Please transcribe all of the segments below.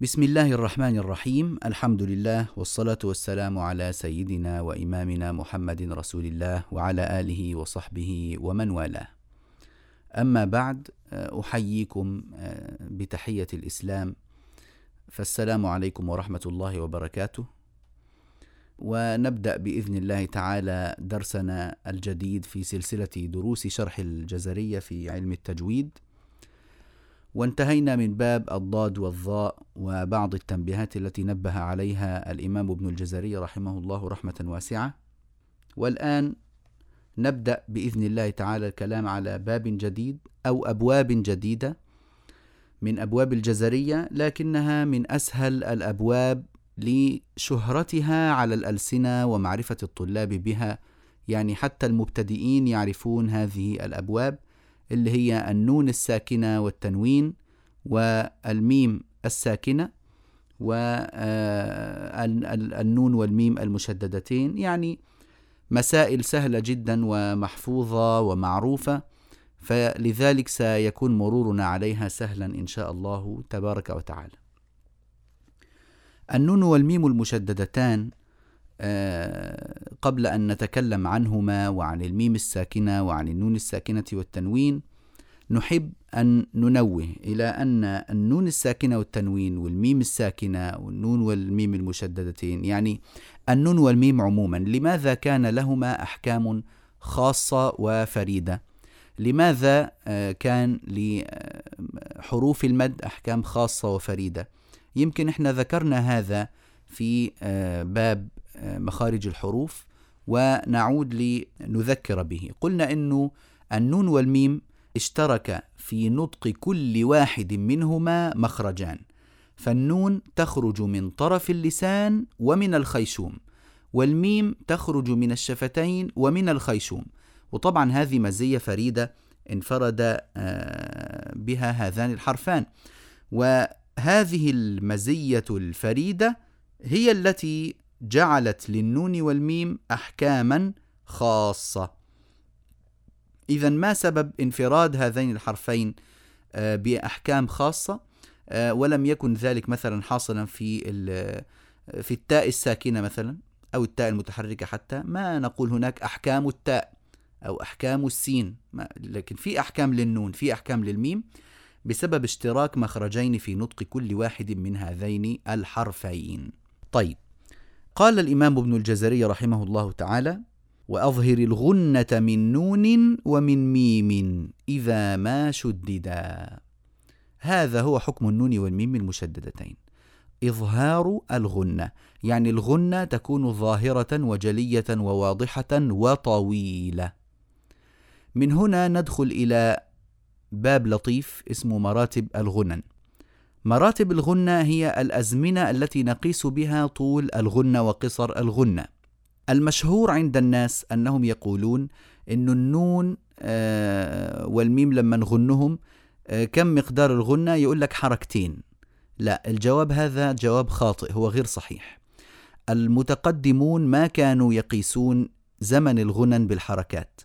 بسم الله الرحمن الرحيم. الحمد لله والصلاة والسلام على سيدنا وإمامنا محمد رسول الله وعلى آله وصحبه ومن والاه. أما بعد أحييكم بتحية الإسلام. فالسلام عليكم ورحمة الله وبركاته. ونبدأ بإذن الله تعالى درسنا الجديد في سلسلة دروس شرح الجزرية في علم التجويد. وانتهينا من باب الضاد والظاء وبعض التنبيهات التي نبه عليها الإمام ابن الجزري رحمه الله رحمة واسعة. والآن نبدأ بإذن الله تعالى الكلام على باب جديد أو أبواب جديدة من أبواب الجزرية لكنها من أسهل الأبواب لشهرتها على الألسنة ومعرفة الطلاب بها. يعني حتى المبتدئين يعرفون هذه الأبواب. اللي هي النون الساكنة والتنوين والميم الساكنة والنون والميم المشددتين. يعني مسائل سهلة جدا ومحفوظة ومعروفة فلذلك سيكون مرورنا عليها سهلا إن شاء الله تبارك وتعالى. النون والميم المشددتان قبل أن نتكلم عنهما وعن الميم الساكنة وعن النون الساكنة والتنوين نحب أن ننوه إلى أن النون الساكنة والتنوين والميم الساكنة والنون والميم المشددتين يعني النون والميم عموما لماذا كان لهما أحكام خاصة وفريدة؟ لماذا كان لحروف المد أحكام خاصة وفريدة؟ يمكن إحنا ذكرنا هذا في باب مخارج الحروف ونعود لنذكر به. قلنا إنه النون والميم اشترك في نطق كل واحد منهما مخرجان. فالنون تخرج من طرف اللسان ومن الخيشوم والميم تخرج من الشفتين ومن الخيشوم. وطبعا هذه مزية فريدة انفرد بها هذان الحرفان. وهذه المزية الفريدة هي التي جعلت للنون والميم أحكاما خاصة. اذا ما سبب انفراد هذين الحرفين بأحكام خاصة؟ ولم يكن ذلك مثلا حاصلا في في التاء الساكنة مثلا أو التاء المتحركة حتى. ما نقول هناك أحكام التاء أو أحكام السين. لكن في أحكام للنون في أحكام للميم بسبب اشتراك مخرجين في نطق كل واحد من هذين الحرفين. طيب قال الإمام ابن الجزري رحمه الله تعالى: وأظهر الغنة من نون ومن ميم إذا ما شددا. هذا هو حكم النون والميم المشددتين. إظهار الغنة، يعني الغنة تكون ظاهرة وجلية وواضحة وطويلة. من هنا ندخل إلى باب لطيف اسمه مراتب الغنن. مراتب الغنة هي الأزمنة التي نقيس بها طول الغنة وقصر الغنة. المشهور عند الناس أنهم يقولون أن النون والميم لما نغنهم كم مقدار الغنة يقول لك حركتين. لا الجواب هذا جواب خاطئ هو غير صحيح. المتقدمون ما كانوا يقيسون زمن الغنن بالحركات.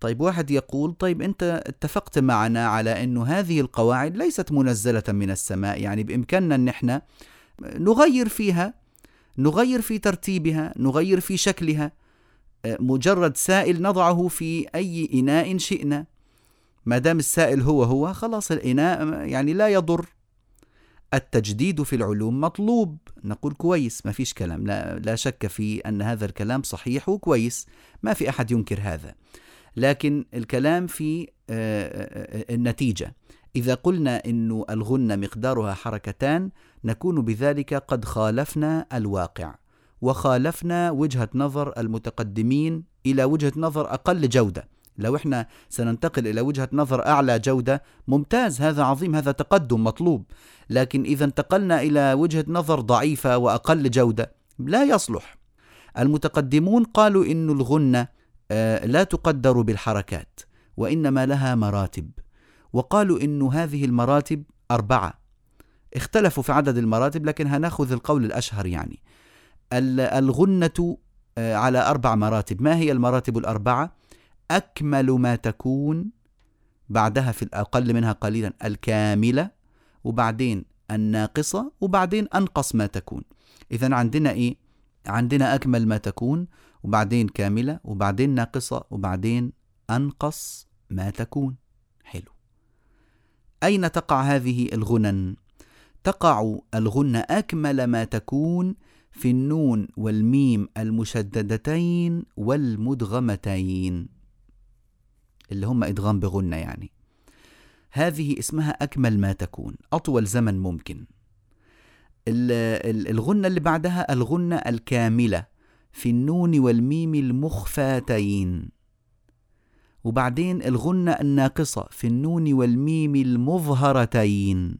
طيب واحد يقول طيب أنت اتفقت معنا على انه هذه القواعد ليست منزلة من السماء يعني بإمكاننا أن إحنا نغير فيها نغير في ترتيبها نغير في شكلها مجرد سائل نضعه في أي إناء شئنا. ما دام السائل هو هو خلاص الإناء يعني لا يضر. التجديد في العلوم مطلوب. نقول كويس ما فيش كلام. لا, لا شك في أن هذا الكلام صحيح وكويس. ما في أحد ينكر هذا. لكن الكلام في النتيجة. إذا قلنا أن الغنة مقدارها حركتان نكون بذلك قد خالفنا الواقع وخالفنا وجهة نظر المتقدمين إلى وجهة نظر أقل جودة. لو إحنا سننتقل إلى وجهة نظر أعلى جودة ممتاز هذا عظيم هذا تقدم مطلوب. لكن إذا انتقلنا إلى وجهة نظر ضعيفة وأقل جودة لا يصلح. المتقدمون قالوا إن الغنة لا تقدر بالحركات وإنما لها مراتب. وقالوا إن هذه المراتب أربعة. اختلفوا في عدد المراتب لكن هناخذ القول الأشهر يعني. الغنة على أربع مراتب. ما هي المراتب الأربعة؟ أكمل ما تكون بعدها في الاقل منها قليلا الكاملة وبعدين الناقصة وبعدين أنقص ما تكون. إذا عندنا إيه؟ عندنا أكمل ما تكون وبعدين كاملة وبعدين ناقصة وبعدين أنقص ما تكون. حلو. أين تقع هذه الغنن؟ تقع الغنة أكمل ما تكون في النون والميم المشددتين والمدغمتين اللي هم إدغام بغنة يعني. هذه اسمها أكمل ما تكون أطول زمن ممكن. الغنة اللي بعدها الغنة الكاملة. في النون والميم المخفاتين. وبعدين الغنة الناقصة في النون والميم المظهرتين.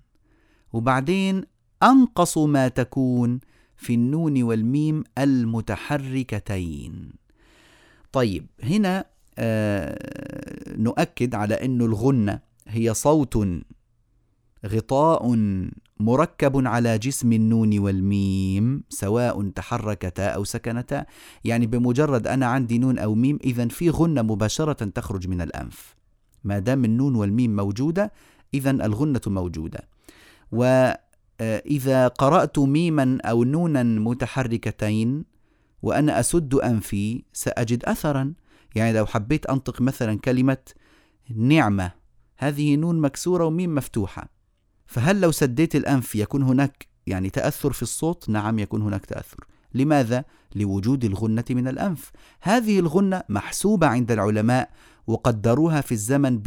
وبعدين أنقص ما تكون في النون والميم المتحركتين. طيب هنا آه نؤكد على أن الغنة هي صوت غطاء مركب على جسم النون والميم سواء تحركتا أو سكنتا. يعني بمجرد أنا عندي نون أو ميم اذا في غنة مباشرة تخرج من الأنف. ما دام النون والميم موجودة اذا الغنة موجودة. واذا قرأت ميما أو نونا متحركتين وأنا أسد أنفي سأجد اثرا. يعني لو حبيت أنطق مثلا كلمة نعمة هذه نون مكسورة وميم مفتوحة. فهل لو سديت الأنف يكون هناك يعني تأثر في الصوت؟ نعم يكون هناك تأثر. لماذا؟ لوجود الغنة من الأنف. هذه الغنة محسوبة عند العلماء وقدروها في الزمن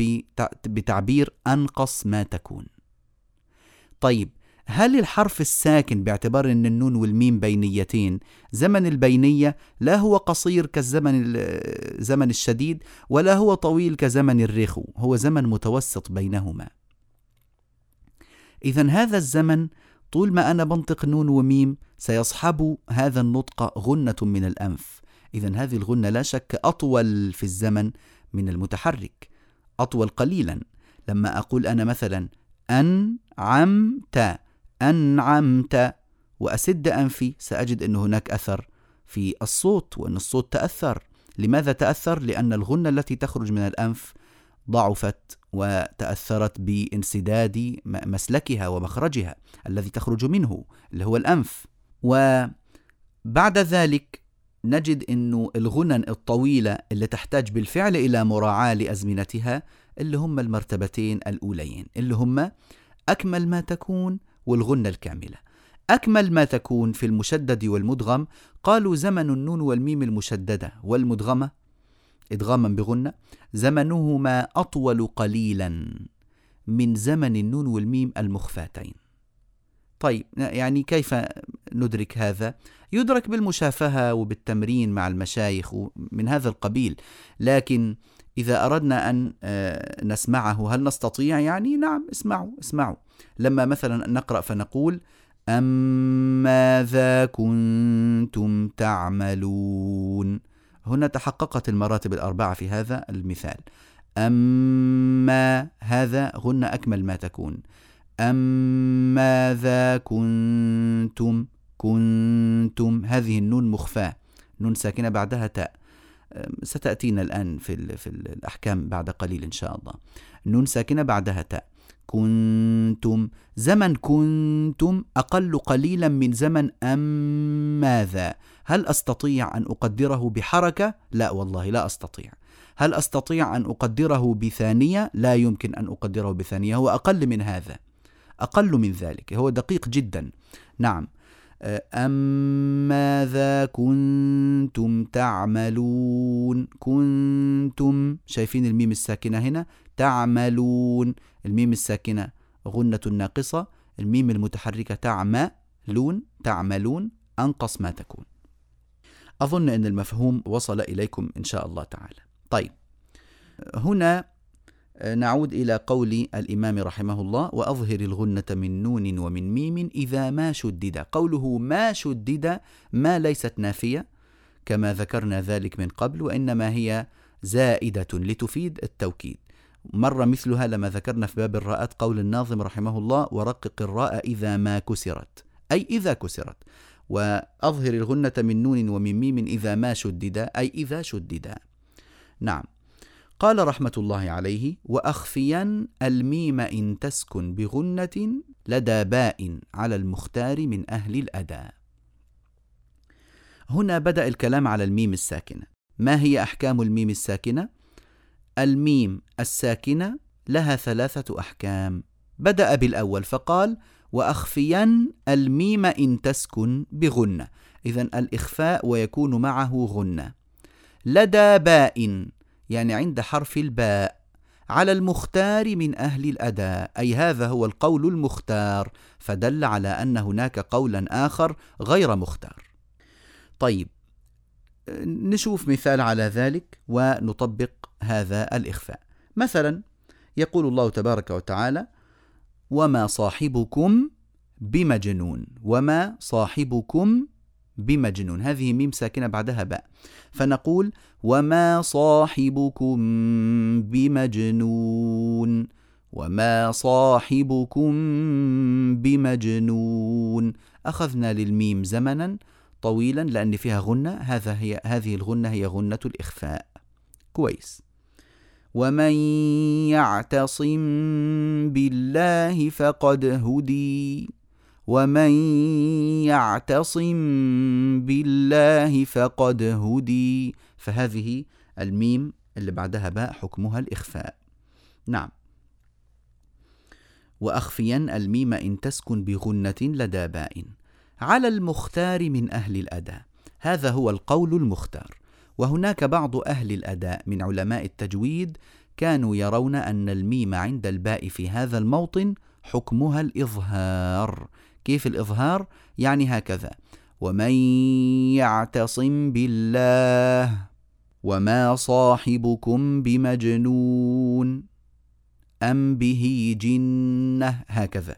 بتعبير أنقص ما تكون. طيب هل الحرف الساكن باعتبار إن النون والميم بينيتين زمن البينية لا هو قصير كالزمن الزمن الشديد ولا هو طويل كزمن الرخو هو زمن متوسط بينهما إذا هذا الزمن طول ما أنا بنطق نون وميم سيصحب هذا النطق غنة من الأنف. إذا هذه الغنة لا شك أطول في الزمن من المتحرك أطول قليلا. لما أقول أنا مثلا أنعمت أنعمت وأسد أنفي سأجد أن هناك أثر في الصوت وأن الصوت تأثر. لماذا تأثر؟ لأن الغنة التي تخرج من الأنف ضعفت وتأثرت بانسداد مسلكها ومخرجها الذي تخرج منه اللي هو الأنف. وبعد ذلك نجد أنه الغنن الطويلة اللي تحتاج بالفعل إلى مراعاة لأزمنتها اللي هم المرتبتين الأوليين اللي هم أكمل ما تكون والغنة الكاملة. أكمل ما تكون في المشدد والمدغم قالوا زمن النون والميم المشددة والمدغمة إدغاما بغنة زمنهما أطول قليلا من زمن النون والميم المخفاتين. طيب يعني كيف ندرك هذا؟ يدرك بالمشافهة وبالتمرين مع المشايخ من هذا القبيل لكن إذا أردنا أن آه، نسمعه هل نستطيع؟ يعني نعم اسمعوا اسمعوا. لما مثلا نقرأ فنقول أماذا كنتم تعملون؟ هنا تحققت المراتب الأربعة في هذا المثال. أما هذا غنى أكمل ما تكون. أما ماذا كنتم كنتم هذه النون مخفاة. نون ساكنة بعدها تاء. ستأتينا الآن في, في الأحكام بعد قليل إن شاء الله. نون ساكنة بعدها تاء. كنتم. زمن كنتم أقل قليلا من زمن أم ماذا هل أستطيع أن أقدره بحركة؟ لا والله لا أستطيع. هل أستطيع أن أقدره بثانية؟ لا يمكن أن أقدره بثانية هو أقل من هذا. أقل من ذلك هو دقيق جدا. نعم. أم ماذا كنتم تعملون؟ كنتم شايفين الميم الساكنة هنا؟ تعملون. الميم الساكنة غنة ناقصة. الميم المتحركة تعملون تعملون. أنقص ما تكون. أظن أن المفهوم وصل إليكم إن شاء الله تعالى. طيب هنا نعود إلى قول الإمام رحمه الله وأظهر الغنة من نون ومن ميم إذا ما شدد. قوله ما شدد ما ليست نافية كما ذكرنا ذلك من قبل وإنما هي زائدة لتفيد التوكيد. مر مثلها لما ذكرنا في باب الراءات قول الناظم رحمه الله ورقق الراء إذا ما كسرت. أي إذا كسرت. وأظهر الغنة من نون ومن ميم إذا ما شدد أي إذا شدد. نعم. قال رحمة الله عليه وأخفين الميم إن تسكن بغنة لدى باء على المختار من أهل الأداء هنا بدأ الكلام على الميم الساكنة. ما هي أحكام الميم الساكنة؟ الميم الساكنة لها ثلاثة أحكام. بدأ بالأول فقال وأخفين الميم إن تسكن بغنة إذا الإخفاء ويكون معه غنة لدى باء يعني عند حرف الباء على المختار من أهل الأداء. أي هذا هو القول المختار فدل على أن هناك قولا آخر غير مختار. طيب نشوف مثال على ذلك ونطبق هذا الإخفاء. مثلا يقول الله تبارك وتعالى وما صاحبكم بمجنون. وما صاحبكم بمجنون. هذه ميم ساكنة بعدها باء. فنقول وما صاحبكم بمجنون. وما صاحبكم بمجنون. أخذنا للميم زمنا طويلا لأن فيها غنة. هذا هي هذه الغنة هي غنة الإخفاء. كويس. ومن يعتصم بالله فقد هدي ومن يعتصم بالله فقد هدي فهذه الميم اللي بعدها باء حكمها الإخفاء. نعم. وأخفين الميم إن تسكن بغنة لدى باء. على المختار من أهل الأداء. هذا هو القول المختار. وهناك بعض أهل الأداء من علماء التجويد كانوا يرون أن الميم عند الباء في هذا الموطن حكمها الإظهار كيف الإظهار؟ يعني هكذا ومن يعتصم بالله وما صاحبكم بمجنون أم به جنة هكذا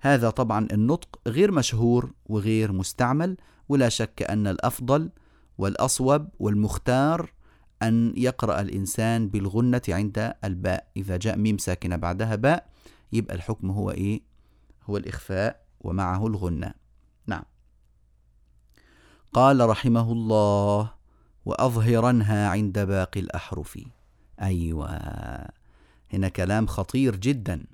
هذا طبعا النطق غير مشهور وغير مستعمل ولا شك أن الأفضل والأصوب والمختار أن يقرأ الإنسان بالغنة عند الباء. إذا جاء ميم ساكنة بعدها باء يبقى الحكم هو إيه؟ هو الإخفاء ومعه الغنة. نعم. قال رحمه الله وأظهرنها عند باقي الأحرف. أيوة. هنا كلام خطير جدا.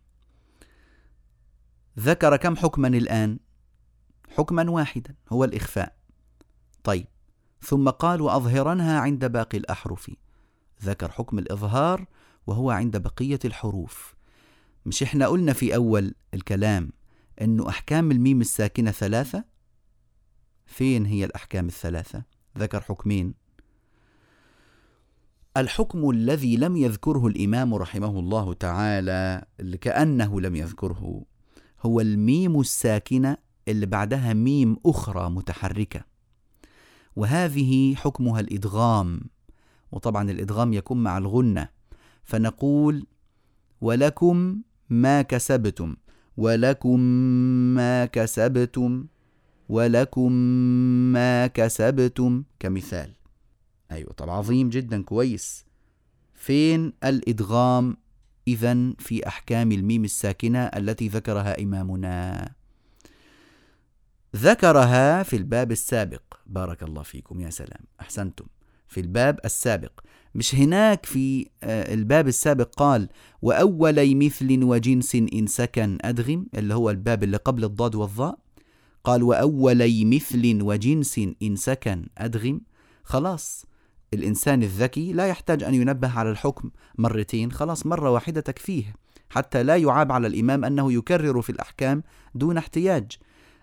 ذكر كم حكما الآن؟ حكما واحدا هو الإخفاء. طيب. ثم قال وأظهرنها عند باقي الأحرف. ذكر حكم الإظهار وهو عند بقية الحروف. مش إحنا قلنا في أول الكلام أنه أحكام الميم الساكنة ثلاثة؟ فين هي الأحكام الثلاثة؟ ذكر حكمين. الحكم الذي لم يذكره الإمام رحمه الله تعالى كأنه لم يذكره هو الميم الساكنة اللي بعدها ميم أخرى متحركة. وهذه حكمها الإدغام. وطبعا الإدغام يكون مع الغنة. فنقول ولكم ما كسبتم ولكم ما كسبتم ولكم ما كسبتم. كمثال. أيوة طب عظيم جدا كويس. فين الإدغام إذا في أحكام الميم الساكنة التي ذكرها إمامنا؟ ذكرها في الباب السابق. بارك الله فيكم يا سلام. أحسنتم. في الباب السابق. مش هناك في آه، الباب السابق قال وأولي مثل وجنس إن سكن. أدغم اللي هو الباب اللي قبل الضاد والظاء قال وأولي مثل وجنس إن سكن. أدغم. خلاص. الإنسان الذكي لا يحتاج أن ينبه على الحكم مرتين. خلاص مرة واحدة تكفيه. حتى لا يعاب على الإمام أنه يكرر في الأحكام دون احتياج.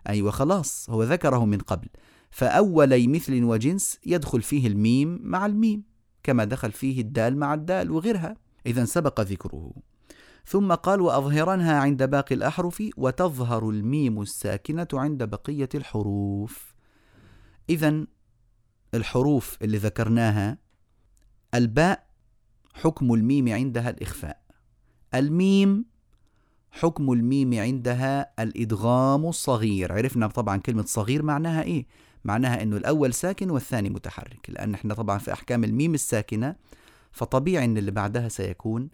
أيوة خلاص هو ذكره من قبل. فأولي مثل وجنس يدخل فيه الميم مع الميم كما دخل فيه الدال مع الدال وغيرها. إذا سبق ذكره. ثم قال وأظهرنها عند باقي الأحرف وتظهر الميم الساكنة عند بقية الحروف. إذا الحروف اللي ذكرناها الباء حكم الميم عندها الإخفاء. الميم حكم الميم عندها الإدغام الصغير. عرفنا طبعا كلمة صغير معناها إيه؟ معناها أنه الأول ساكن والثاني متحرك لأن إحنا طبعا في أحكام الميم الساكنة فطبيعي أن اللي بعدها سيكون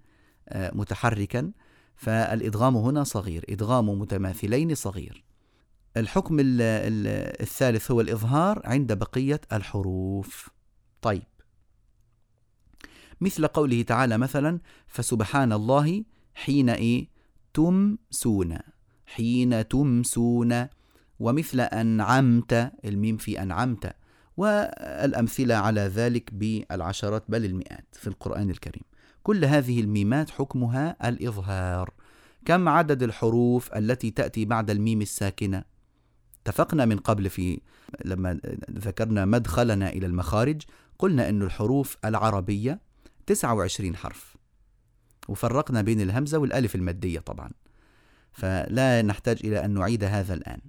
آه، متحركا فالإدغام هنا صغير إدغام متماثلين صغير. الحكم الثالث هو الإظهار عند بقية الحروف. طيب. مثل قوله تعالى مثلا فسبحان الله حين إيه؟ تمسون حين تمسون ومثل أنعمت الميم في أنعمت والأمثلة على ذلك بالعشرات بل المئات في القرآن الكريم. كل هذه الميمات حكمها الإظهار. كم عدد الحروف التي تأتي بعد الميم الساكنة؟ اتفقنا من قبل في لما ذكرنا مدخلنا إلى المخارج قلنا أن الحروف العربية 29 حرف. وفرقنا بين الهمزة والألف المادية طبعا. فلا نحتاج إلى أن نعيد هذا الآن.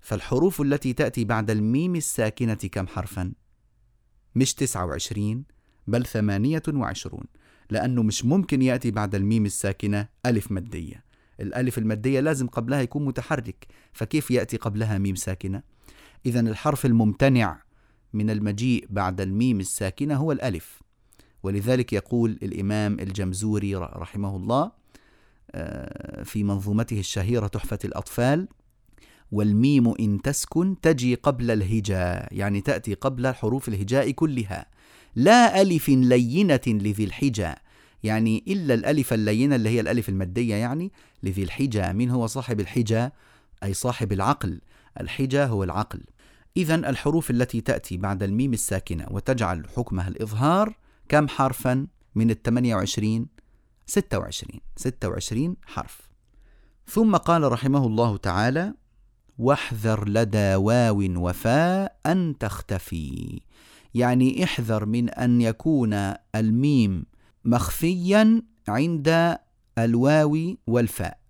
فالحروف التي تأتي بعد الميم الساكنة كم حرفا؟ مش 29 بل 28 لأنه مش ممكن يأتي بعد الميم الساكنة ألف مادية. الألف المادية لازم قبلها يكون متحرك. فكيف يأتي قبلها ميم ساكنة؟ إذا الحرف الممتنع من المجيء بعد الميم الساكنة هو الألف. ولذلك يقول الإمام الجمزوري رحمه الله آه، في منظومته الشهيرة تحفة الأطفال والميم إن تسكن تجي قبل الهجاء يعني تأتي قبل حروف الهجاء كلها. لا ألف لينة لذي الحجاء يعني إلا الألف اللينة اللي هي الألف المادية يعني لذي الحجاء. من هو صاحب الحجاء؟ أي صاحب العقل. الحجاء هو العقل. إذا الحروف التي تأتي بعد الميم الساكنة وتجعل حكمها الإظهار كم حرفا من ستة وعشرين. ستة وعشرين حرف. ثم قال رحمه الله تعالى واحذر لدى واو وفاء أن تختفي. يعني احذر من أن يكون الميم مخفيا عند الواو والفاء.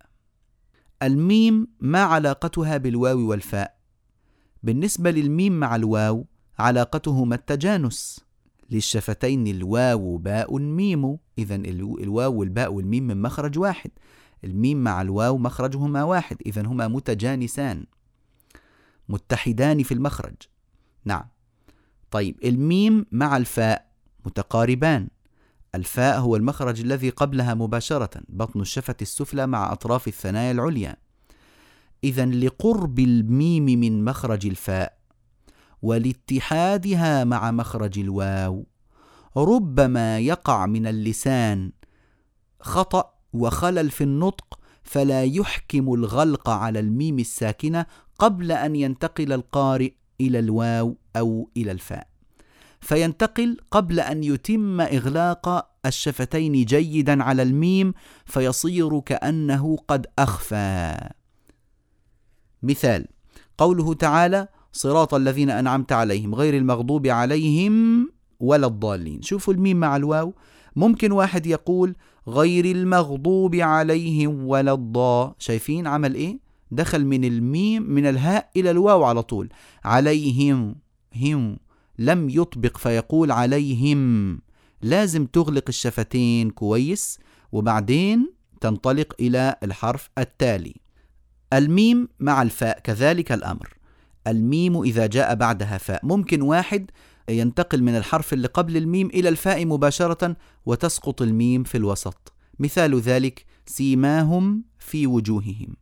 الميم ما علاقتها بالواو والفاء؟ بالنسبة للميم مع الواو علاقتهما التجانس. للشفتين الواو باء ميم. إذا الواو والباء والميم من مخرج واحد. الميم مع الواو مخرجهما واحد. إذا هما متجانسان. متحدان في المخرج. نعم. طيب الميم مع الفاء متقاربان. الفاء هو المخرج الذي قبلها مباشرة. بطن الشفة السفلى مع أطراف الثنايا العليا. إذا لقرب الميم من مخرج الفاء ولاتحادها مع مخرج الواو. ربما يقع من اللسان. خطأ وخلل في النطق فلا يحكم الغلق على الميم الساكنة قبل أن ينتقل القارئ إلى الواو أو إلى الفاء. فينتقل قبل أن يتم إغلاق الشفتين جيدا على الميم فيصير كأنه قد أخفى. مثال قوله تعالى صراط الذين أنعمت عليهم غير المغضوب عليهم ولا الضالين. شوفوا الميم مع الواو. ممكن واحد يقول غير المغضوب عليهم ولا الضا. شايفين عمل إيه؟ دخل من الميم من الهاء إلى الواو على طول. عليهم هم. لم يطبق فيقول عليهم. لازم تغلق الشفتين كويس وبعدين تنطلق إلى الحرف التالي. الميم مع الفاء كذلك الأمر. الميم إذا جاء بعدها فاء. ممكن واحد ينتقل من الحرف اللي قبل الميم إلى الفاء مباشرة وتسقط الميم في الوسط. مثال ذلك سيماهم في وجوههم.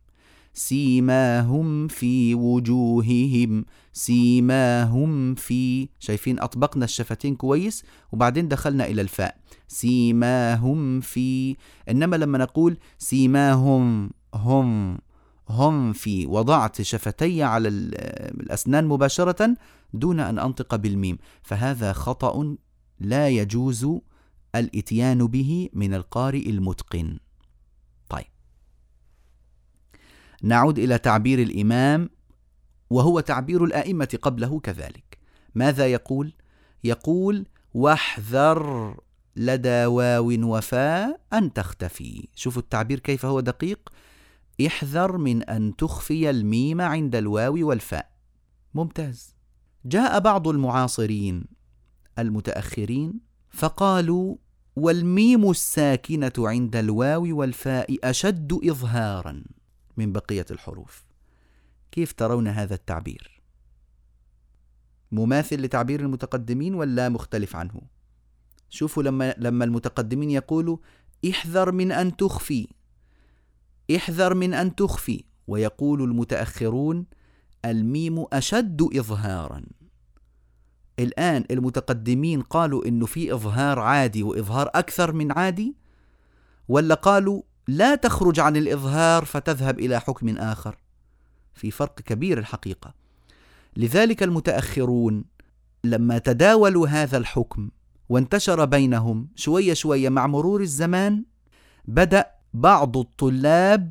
سيماهم في وجوههم. سيماهم في شايفين أطبقنا الشفتين كويس وبعدين دخلنا إلى الفاء. سيماهم في إنما لما نقول سيماهم هم هم في وضعت شفتي على الأسنان مباشرة دون أن أنطق بالميم. فهذا خطأ لا يجوز الإتيان به من القارئ المتقن. طيب. نعود إلى تعبير الإمام وهو تعبير الأئمة قبله كذلك. ماذا يقول؟ يقول واحذر لدى واو وفاء أن تختفي. شوفوا التعبير كيف هو دقيق. احذر من أن تخفي الميم عند الواو والفاء ممتاز جاء بعض المعاصرين المتأخرين فقالوا والميم الساكنة عند الواو والفاء أشد إظهارا من بقية الحروف كيف ترون هذا التعبير؟ مماثل لتعبير المتقدمين ولا مختلف عنه؟ شوفوا لما لما المتقدمين يقولوا احذر من أن تخفي احذر من أن تخفي ويقول المتأخرون الميم أشد إظهارا. الآن المتقدمين قالوا إنه في إظهار عادي وإظهار أكثر من عادي ولا قالوا لا تخرج عن الإظهار فتذهب إلى حكم آخر؟ في فرق كبير الحقيقة. لذلك المتأخرون لما تداولوا هذا الحكم وانتشر بينهم شوية شوية مع مرور الزمان بدأ بعض الطلاب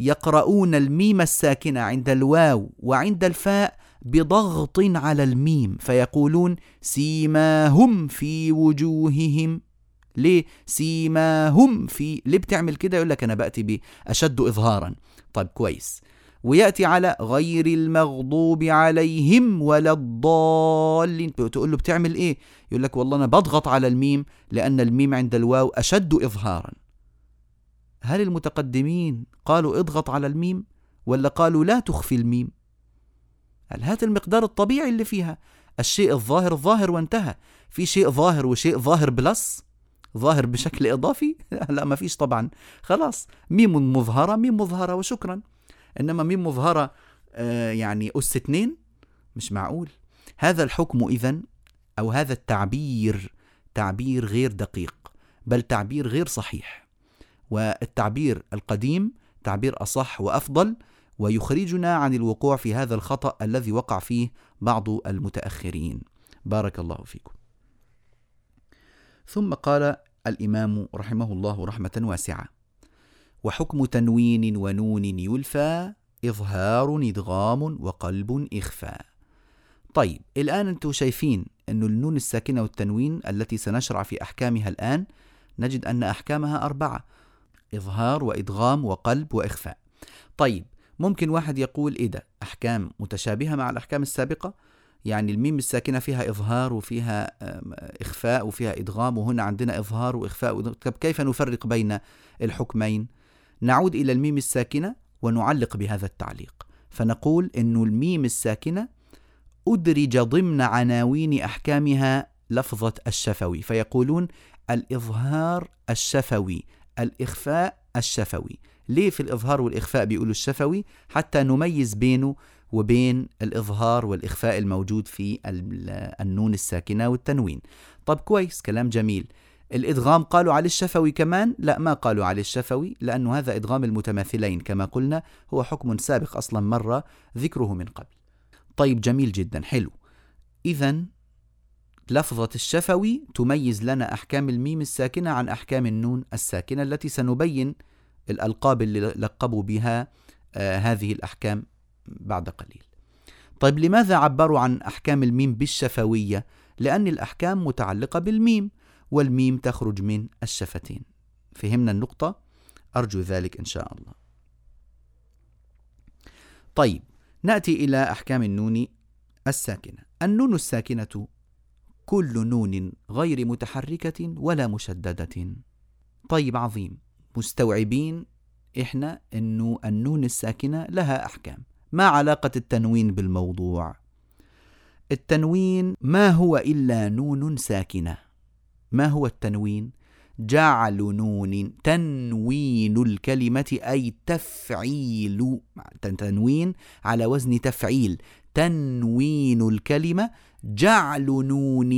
يقرؤون الميم الساكنة عند الواو وعند الفاء بضغط على الميم فيقولون سيماهم في وجوههم. ليه؟ سيماهم في ليه بتعمل كده؟ يقول لك أنا بأتي باشد اظهارا. طيب كويس. ويأتي على غير المغضوب عليهم ولا الضالين. تقول له بتعمل إيه؟ يقول لك والله أنا بضغط على الميم لأن الميم عند الواو أشد اظهارا. هل المتقدمين قالوا اضغط على الميم ولا قالوا لا تخفي الميم؟ هل هات المقدار الطبيعي اللي فيها؟ الشيء الظاهر ظاهر وانتهى. في شيء ظاهر وشيء ظاهر plus ظاهر بشكل إضافي؟ لا ما فيش طبعا. خلاص ميم مظهرة ميم مظهرة وشكرا. إنما ميم مظهرة آه يعني أس اثنين؟ مش معقول. هذا الحكم إذن أو هذا التعبير تعبير غير دقيق بل تعبير غير صحيح. والتعبير القديم تعبير أصح وأفضل ويخرجنا عن الوقوع في هذا الخطأ الذي وقع فيه بعض المتأخرين. بارك الله فيكم. ثم قال الإمام رحمه الله رحمة واسعة وحكم تنوين ونون يلفى إظهار إدغام وقلب إخفاء طيب الآن أنتم شايفين أن النون الساكنة والتنوين التي سنشرع في أحكامها الآن نجد أن أحكامها أربعة إظهار وإدغام وقلب وإخفاء. طيب ممكن واحد يقول إيه ده؟ أحكام متشابهة مع الأحكام السابقة؟ يعني الميم الساكنة فيها إظهار وفيها إخفاء وفيها إدغام وهنا عندنا إظهار وإخفاء طب كيف نفرق بين الحكمين؟ نعود إلى الميم الساكنة ونعلق بهذا التعليق. فنقول أن الميم الساكنة أدرج ضمن عناوين أحكامها لفظة الشفوي. فيقولون الإظهار الشفوي. الإخفاء الشفوي. ليه في الإظهار والإخفاء بيقولوا الشفوي؟ حتى نميز بينه وبين الإظهار والإخفاء الموجود في النون الساكنة والتنوين. طب كويس كلام جميل. الإدغام قالوا على الشفوي كمان؟ لا ما قالوا على الشفوي لأنه هذا إدغام المتماثلين كما قلنا هو حكم سابق أصلا مرة ذكره من قبل. طيب جميل جدا حلو. إذا لفظة الشفوي تميز لنا أحكام الميم الساكنة عن أحكام النون الساكنة التي سنبين الألقاب اللي لقبوا بها آه هذه الأحكام بعد قليل. طيب لماذا عبروا عن أحكام الميم بالشفوية؟ لأن الأحكام متعلقة بالميم والميم تخرج من الشفتين. فهمنا النقطة؟ أرجو ذلك إن شاء الله. طيب نأتي إلى أحكام النون الساكنة. النون الساكنة كل نون غير متحركة ولا مشددة. طيب عظيم. مستوعبين إحنا أنه النون الساكنة لها أحكام ما علاقة التنوين بالموضوع؟ التنوين ما هو إلا نون ساكنة ما هو التنوين؟ جعل نون تنوين الكلمة أي تفعيل تنوين على وزن تفعيل تنوين الكلمة جعل نون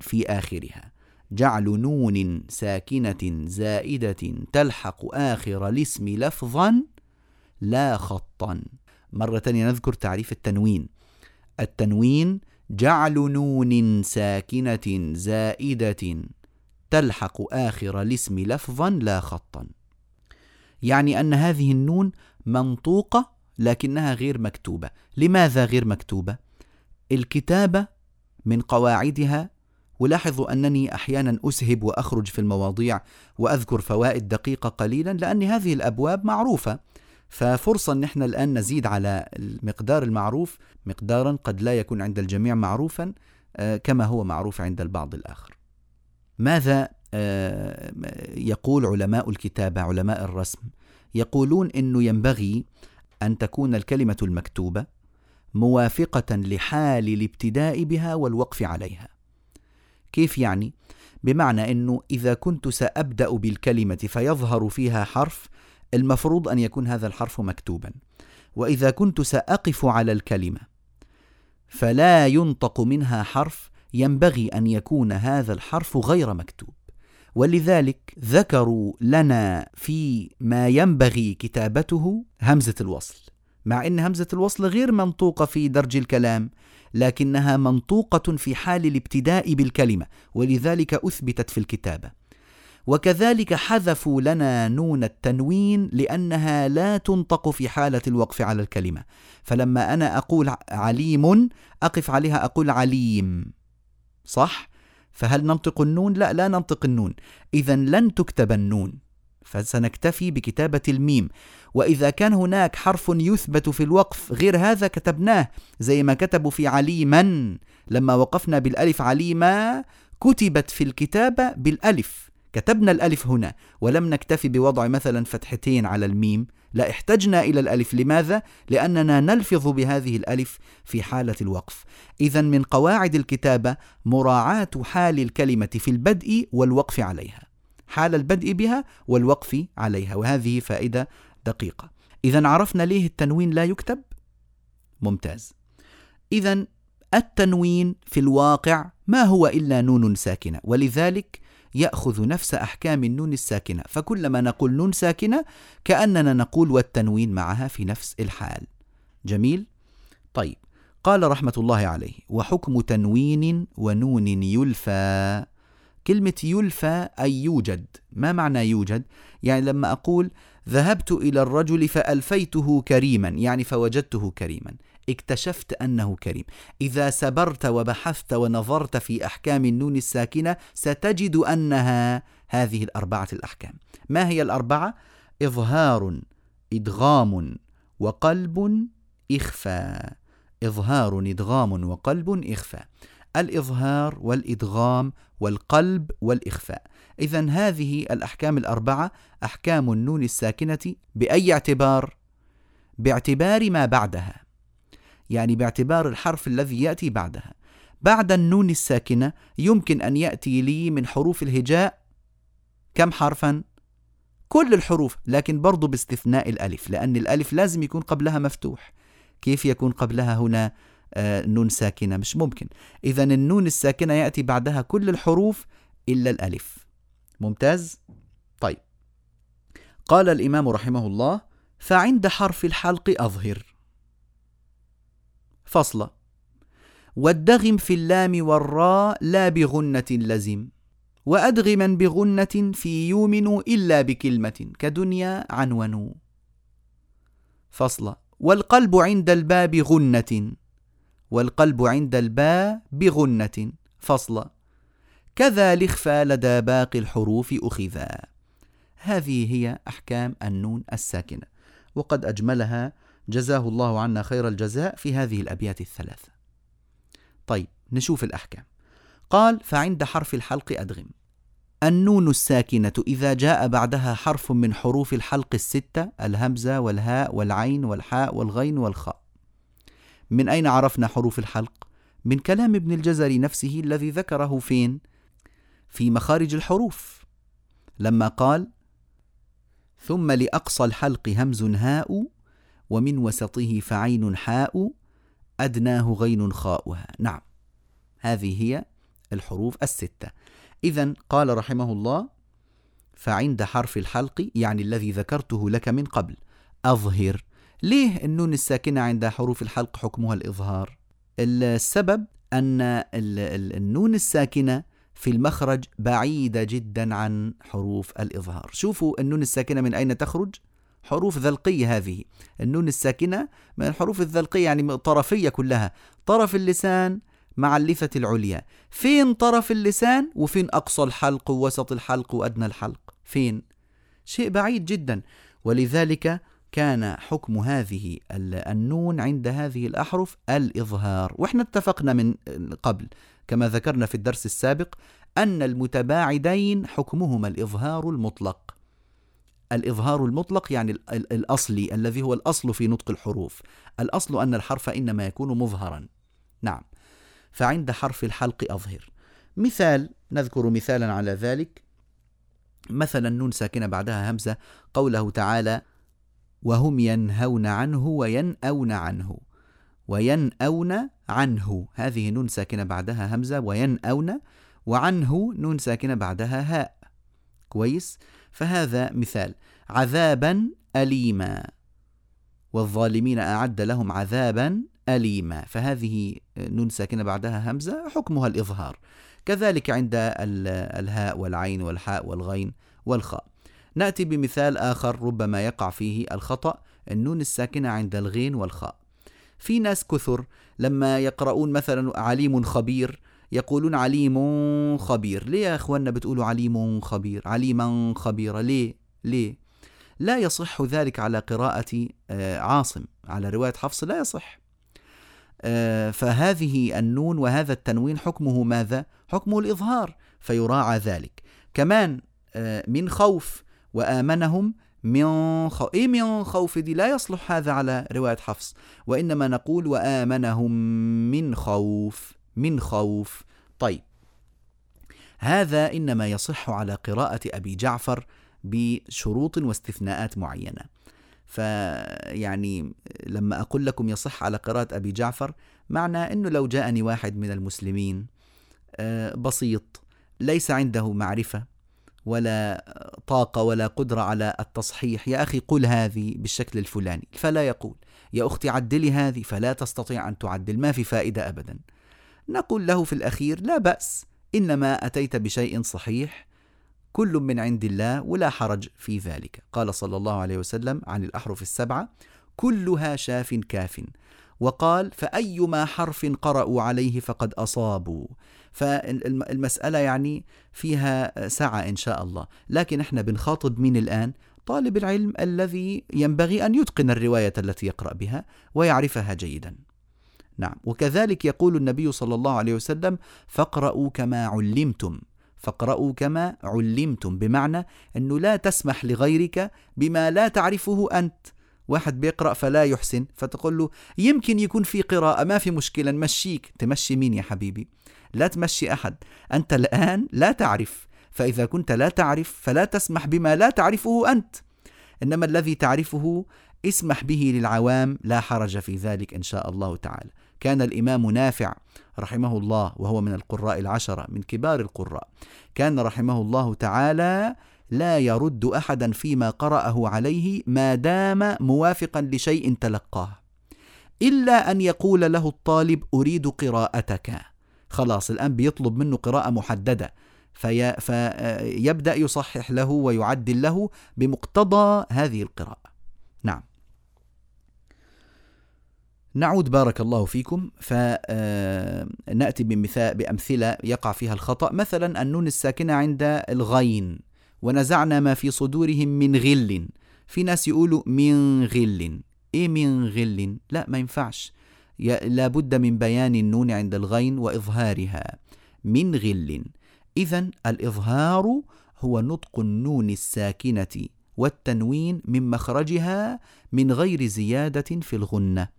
في آخرها. جعل نون ساكنة زائدة تلحق آخر الاسم لفظا لا خطا. مرة ثانية نذكر تعريف التنوين. التنوين جعل نون ساكنة زائدة تلحق آخر الاسم لفظا لا خطا. يعني أن هذه النون منطوقة لكنها غير مكتوبة. لماذا غير مكتوبة؟ الكتابة من قواعدها ولاحظوا أنني أحيانا أسهب وأخرج في المواضيع وأذكر فوائد دقيقة قليلا لأن هذه الأبواب معروفة. ففرصة أن إحنا الآن نزيد على المقدار المعروف مقدارا قد لا يكون عند الجميع معروفا كما هو معروف عند البعض الآخر. ماذا يقول علماء الكتابة علماء الرسم؟ يقولون أنه ينبغي أن تكون الكلمة المكتوبة موافقة لحال الابتداء بها والوقف عليها. كيف يعني؟ بمعنى أنه إذا كنت سأبدأ بالكلمة فيظهر فيها حرف المفروض أن يكون هذا الحرف مكتوبا. وإذا كنت سأقف على الكلمة فلا ينطق منها حرف ينبغي أن يكون هذا الحرف غير مكتوب. ولذلك ذكروا لنا في ما ينبغي كتابته همزة الوصل. مع أن همزة الوصل غير منطوقة في درج الكلام لكنها منطوقة في حال الابتداء بالكلمة ولذلك أثبتت في الكتابة. وكذلك حذفوا لنا نون التنوين لأنها لا تنطق في حالة الوقف على الكلمة. فلما أنا أقول عليم أقف عليها أقول عليم. صح؟ فهل ننطق النون؟ لا لا ننطق النون. إذا لن تكتب النون. فسنكتفي بكتابة الميم. وإذا كان هناك حرف يثبت في الوقف غير هذا كتبناه زي ما كتبوا في عليما لما وقفنا بالألف عليما كتبت في الكتابة بالألف. كتبنا الألف هنا ولم نكتفي بوضع مثلا فتحتين على الميم. لا احتجنا إلى الألف. لماذا؟ لأننا نلفظ بهذه الألف في حالة الوقف. إذا من قواعد الكتابة مراعاة حال الكلمة في البدء والوقف عليها. حال البدء بها والوقف عليها وهذه فائدة دقيقة. إذا عرفنا ليه التنوين لا يكتب؟ ممتاز. إذا التنوين في الواقع ما هو إلا نون ساكنة ولذلك يأخذ نفس أحكام النون الساكنة. فكلما نقول نون ساكنة كأننا نقول والتنوين معها في نفس الحال. جميل؟ طيب قال رحمة الله عليه وحكم تنوين ونون يلفى. كلمة يلفى أي يوجد. ما معنى يوجد؟ يعني لما أقول ذهبت إلى الرجل فألفيته كريما يعني فوجدته كريما. اكتشفت أنه كريم. إذا سبرت وبحثت ونظرت في أحكام النون الساكنة ستجد أنها هذه الأربعة الأحكام. ما هي الأربعة؟ إظهار إدغام وقلب إخفاء إظهار إدغام وقلب إخفاء الإظهار والإدغام والقلب والإخفاء. إذا هذه الأحكام الأربعة أحكام النون الساكنة بأي اعتبار؟ باعتبار ما بعدها. يعني باعتبار الحرف الذي يأتي بعدها. بعد النون الساكنة يمكن أن يأتي لي من حروف الهجاء. كم حرفا؟ كل الحروف لكن برضو باستثناء الألف لأن الألف لازم يكون قبلها مفتوح. كيف يكون قبلها هنا؟ نون ساكنة. مش ممكن. إذا النون الساكنة يأتي بعدها كل الحروف إلا الألف. ممتاز؟ طيب. قال الإمام رحمه الله فعند حرف الحلق أظهر. فصل. والدغم في اللام والراء لا بغنة لزم وأدغما بغنة في يومن إلا بكلمة كدنيا عنون. فصل. والقلب عند الباب غنة. والقلب عند الباء بغنة فصل. كذا الإخفى لدى باقي الحروف أخذا. هذه هي أحكام النون الساكنة. وقد أجملها جزاه الله عنا خير الجزاء في هذه الأبيات الثلاثة طيب نشوف الأحكام. قال فعند حرف الحلق أدغم. النون الساكنة إذا جاء بعدها حرف من حروف الحلق الستة الهمزة والهاء والعين والحاء والغين والخاء. من أين عرفنا حروف الحلق؟ من كلام ابن الجزري نفسه الذي ذكره فين؟ في مخارج الحروف لما قال ثم لأقصى الحلق همز هاء ومن وسطه فعين حاء أدناه غين خاؤها نعم هذه هي الحروف الستة إذا قال رحمه الله فعند حرف الحلق يعني الذي ذكرته لك من قبل أظهر ليه النون الساكنة عند حروف الحلق حكمها الإظهار؟ السبب أن النون الساكنة في المخرج بعيدة جدا عن حروف الإظهار. شوفوا النون الساكنة من أين تخرج؟ حروف ذلقية هذه. النون الساكنة من الحروف الذلقية يعني طرفية كلها. طرف اللسان مع اللثة العليا. فين طرف اللسان وفين أقصى الحلق ووسط الحلق وأدنى الحلق؟ فين؟ شيء بعيد جدا. ولذلك كان حكم هذه النون عند هذه الأحرف الإظهار. وإحنا اتفقنا من قبل كما ذكرنا في الدرس السابق أن المتباعدين حكمهما الإظهار المطلق. الإظهار المطلق يعني الأصلي الذي هو الأصل في نطق الحروف. الأصل أن الحرف إنما يكون مظهرا. نعم. فعند حرف الحلق أظهر. مثال نذكر مثالا على ذلك. مثلا نون ساكنة بعدها همزة قوله تعالى وهم ينهون عنه وينأون عنه. وينأون عنه. هذه نون ساكنة بعدها همزة. وينأون وعنه نون ساكنة بعدها هاء. كويس؟ فهذا مثال. عذابا أليما. والظالمين أعد لهم عذابا أليما. فهذه نون ساكنة بعدها همزة. حكمها الإظهار. كذلك عند الهاء والعين والحاء والغين والخاء. نأتي بمثال آخر ربما يقع فيه الخطأ النون الساكنة عند الغين والخاء. في ناس كثر لما يقرؤون مثلا عليم خبير يقولون عليم خبير. ليه يا أخوانا بتقولوا عليم خبير؟ عليما خبيرا ليه؟ ليه؟ لا يصح ذلك على قراءة آه، عاصم. على رواية حفص لا يصح. آه، فهذه النون وهذا التنوين حكمه ماذا؟ حكمه الإظهار فيراعى ذلك. كمان آه، من خوف وآمنهم من خوف إيه من خوف دي؟ لا يصلح هذا على رواية حفص. وإنما نقول وآمنهم من خوف من خوف. طيب. هذا إنما يصح على قراءة أبي جعفر بشروط واستثناءات معينة. فيعني لما أقول لكم يصح على قراءة أبي جعفر معنى أنه لو جاءني واحد من المسلمين آه، بسيط ليس عنده معرفة. ولا طاقة ولا قدرة على التصحيح. يا أخي قل هذه بالشكل الفلاني. فلا يقول. يا أختي عدلي هذه فلا تستطيع أن تعدل. ما في فائدة أبدا. نقول له في الأخير لا بأس. إنما أتيت بشيء صحيح كل من عند الله ولا حرج في ذلك. قال صلى الله عليه وسلم عن الأحرف السبعة كلها شاف كاف. وقال فأيما حرف قرأوا عليه فقد أصابوا. فالمسألة يعني فيها سعة إن شاء الله. لكن إحنا بنخاطب مين الآن؟ طالب العلم الذي ينبغي أن يتقن الرواية التي يقرأ بها ويعرفها جيدا. نعم. وكذلك يقول النبي صلى الله عليه وسلم فاقرأوا كما علمتم. فاقرأوا كما علمتم. بمعنى أنه لا تسمح لغيرك بما لا تعرفه أنت. واحد بيقرأ فلا يحسن فتقول له يمكن يكون في قراءة ما في مشكلة نمشيك. تمشي مين يا حبيبي؟ لا تمشي أحد. أنت الآن لا تعرف فإذا كنت لا تعرف فلا تسمح بما لا تعرفه أنت. إنما الذي تعرفه اسمح به للعوام لا حرج في ذلك إن شاء الله تعالى. كان الإمام نافع رحمه الله وهو من القراء العشرة من كبار القراء. كان رحمه الله تعالى لا يرد أحدا فيما قرأه عليه ما دام موافقا لشيء تلقاه. إلا أن يقول له الطالب أريد قراءتك. خلاص الآن بيطلب منه قراءة محددة. في فيبدأ يصحح له ويعدل له بمقتضى هذه القراءة. نعم. نعود بارك الله فيكم. فنأتي بمثال بأمثلة يقع فيها الخطأ. مثلا النون الساكنة عند الغين. ونزعنا ما في صدورهم من غل. في ناس يقولوا من غل. إيه من غل؟ لا ما ينفعش. لا بد من بيان النون عند الغين وإظهارها. من غل. إذا الإظهار هو نطق النون الساكنة والتنوين من مخرجها من غير زيادة في الغنة.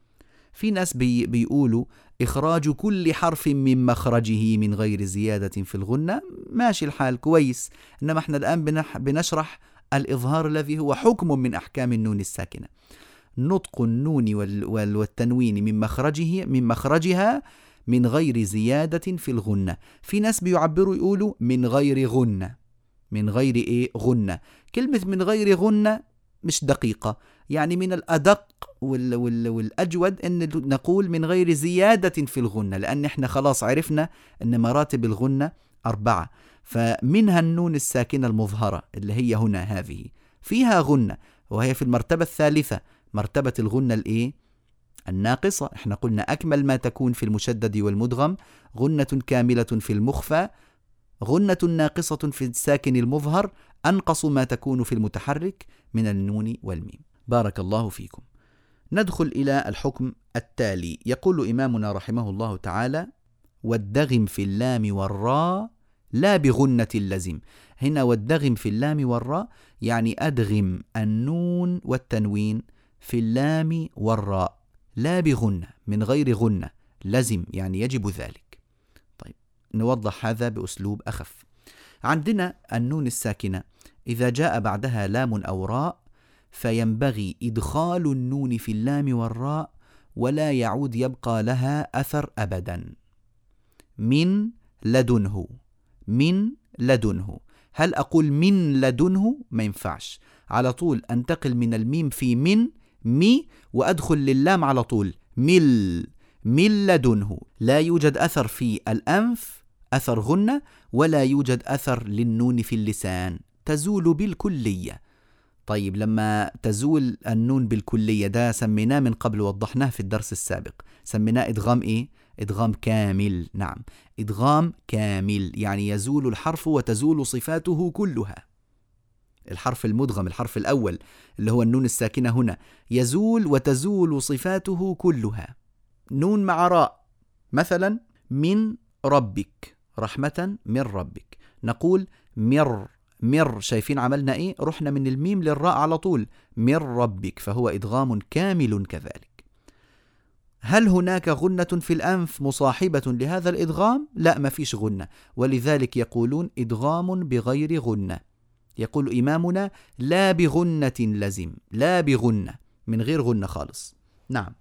في ناس بي بيقولوا إخراج كل حرف من مخرجه من غير زيادة في الغنة ماشي الحال كويس. إنما إحنا الآن بنشرح الإظهار الذي هو حكم من أحكام النون الساكنة. نطق النون والتنوين من مخرجه من مخرجها من غير زيادة في الغنة في ناس بيعبروا يقولوا من غير غنة من غير إيه؟ غنة كلمة من غير غنة مش دقيقة. يعني من الأدق وال وال والأجود أن نقول من غير زيادة في الغنة لأن إحنا خلاص عرفنا أن مراتب الغنة أربعة. فمنها النون الساكنة المظهرة اللي هي هنا هذه. فيها غنة وهي في المرتبة الثالثة. مرتبة الغنة الإيه؟ الناقصة. إحنا قلنا أكمل ما تكون في المشدد والمدغم. غنة كاملة في المخفى. غنة ناقصة في الساكن المظهر أنقص ما تكون في المتحرك من النون والميم. بارك الله فيكم. ندخل إلى الحكم التالي. يقول إمامنا رحمه الله تعالى والدغم في اللام والراء لا بغنة اللزم. هنا والدغم في اللام والراء يعني أدغم النون والتنوين في اللام والراء. لا بغنة من غير غنة لزم يعني يجب ذلك. نوضح هذا بأسلوب أخف. عندنا النون الساكنة. إذا جاء بعدها لام أو راء فينبغي إدخال النون في اللام والراء ولا يعود يبقى لها أثر أبدا. من لدنه. من لدنه. هل أقول من لدنه؟ ما ينفعش. على طول أنتقل من الميم في من مي وأدخل للام على طول. مل. من لدنه. لا يوجد أثر في الأنف أثر غنة ولا يوجد أثر للنون في اللسان تزول بالكلية. طيب لما تزول النون بالكلية ده سميناه من قبل وضحناه في الدرس السابق. سميناه إدغام إيه؟ إدغام كامل. نعم إدغام كامل يعني يزول الحرف وتزول صفاته كلها. الحرف المدغم الحرف الأول اللي هو النون الساكنة هنا يزول وتزول صفاته كلها. نون مع راء مثلا من ربك. رحمة من ربك. نقول مر مر شايفين عملنا إيه؟ رحنا من الميم للراء على طول. من ربك فهو إدغام كامل كذلك. هل هناك غنة في الأنف مصاحبة لهذا الإدغام؟ لا ما فيش غنة. ولذلك يقولون إدغام بغير غنة. يقول إمامنا لا بغنة لزم لا بغنة من غير غنة خالص. نعم.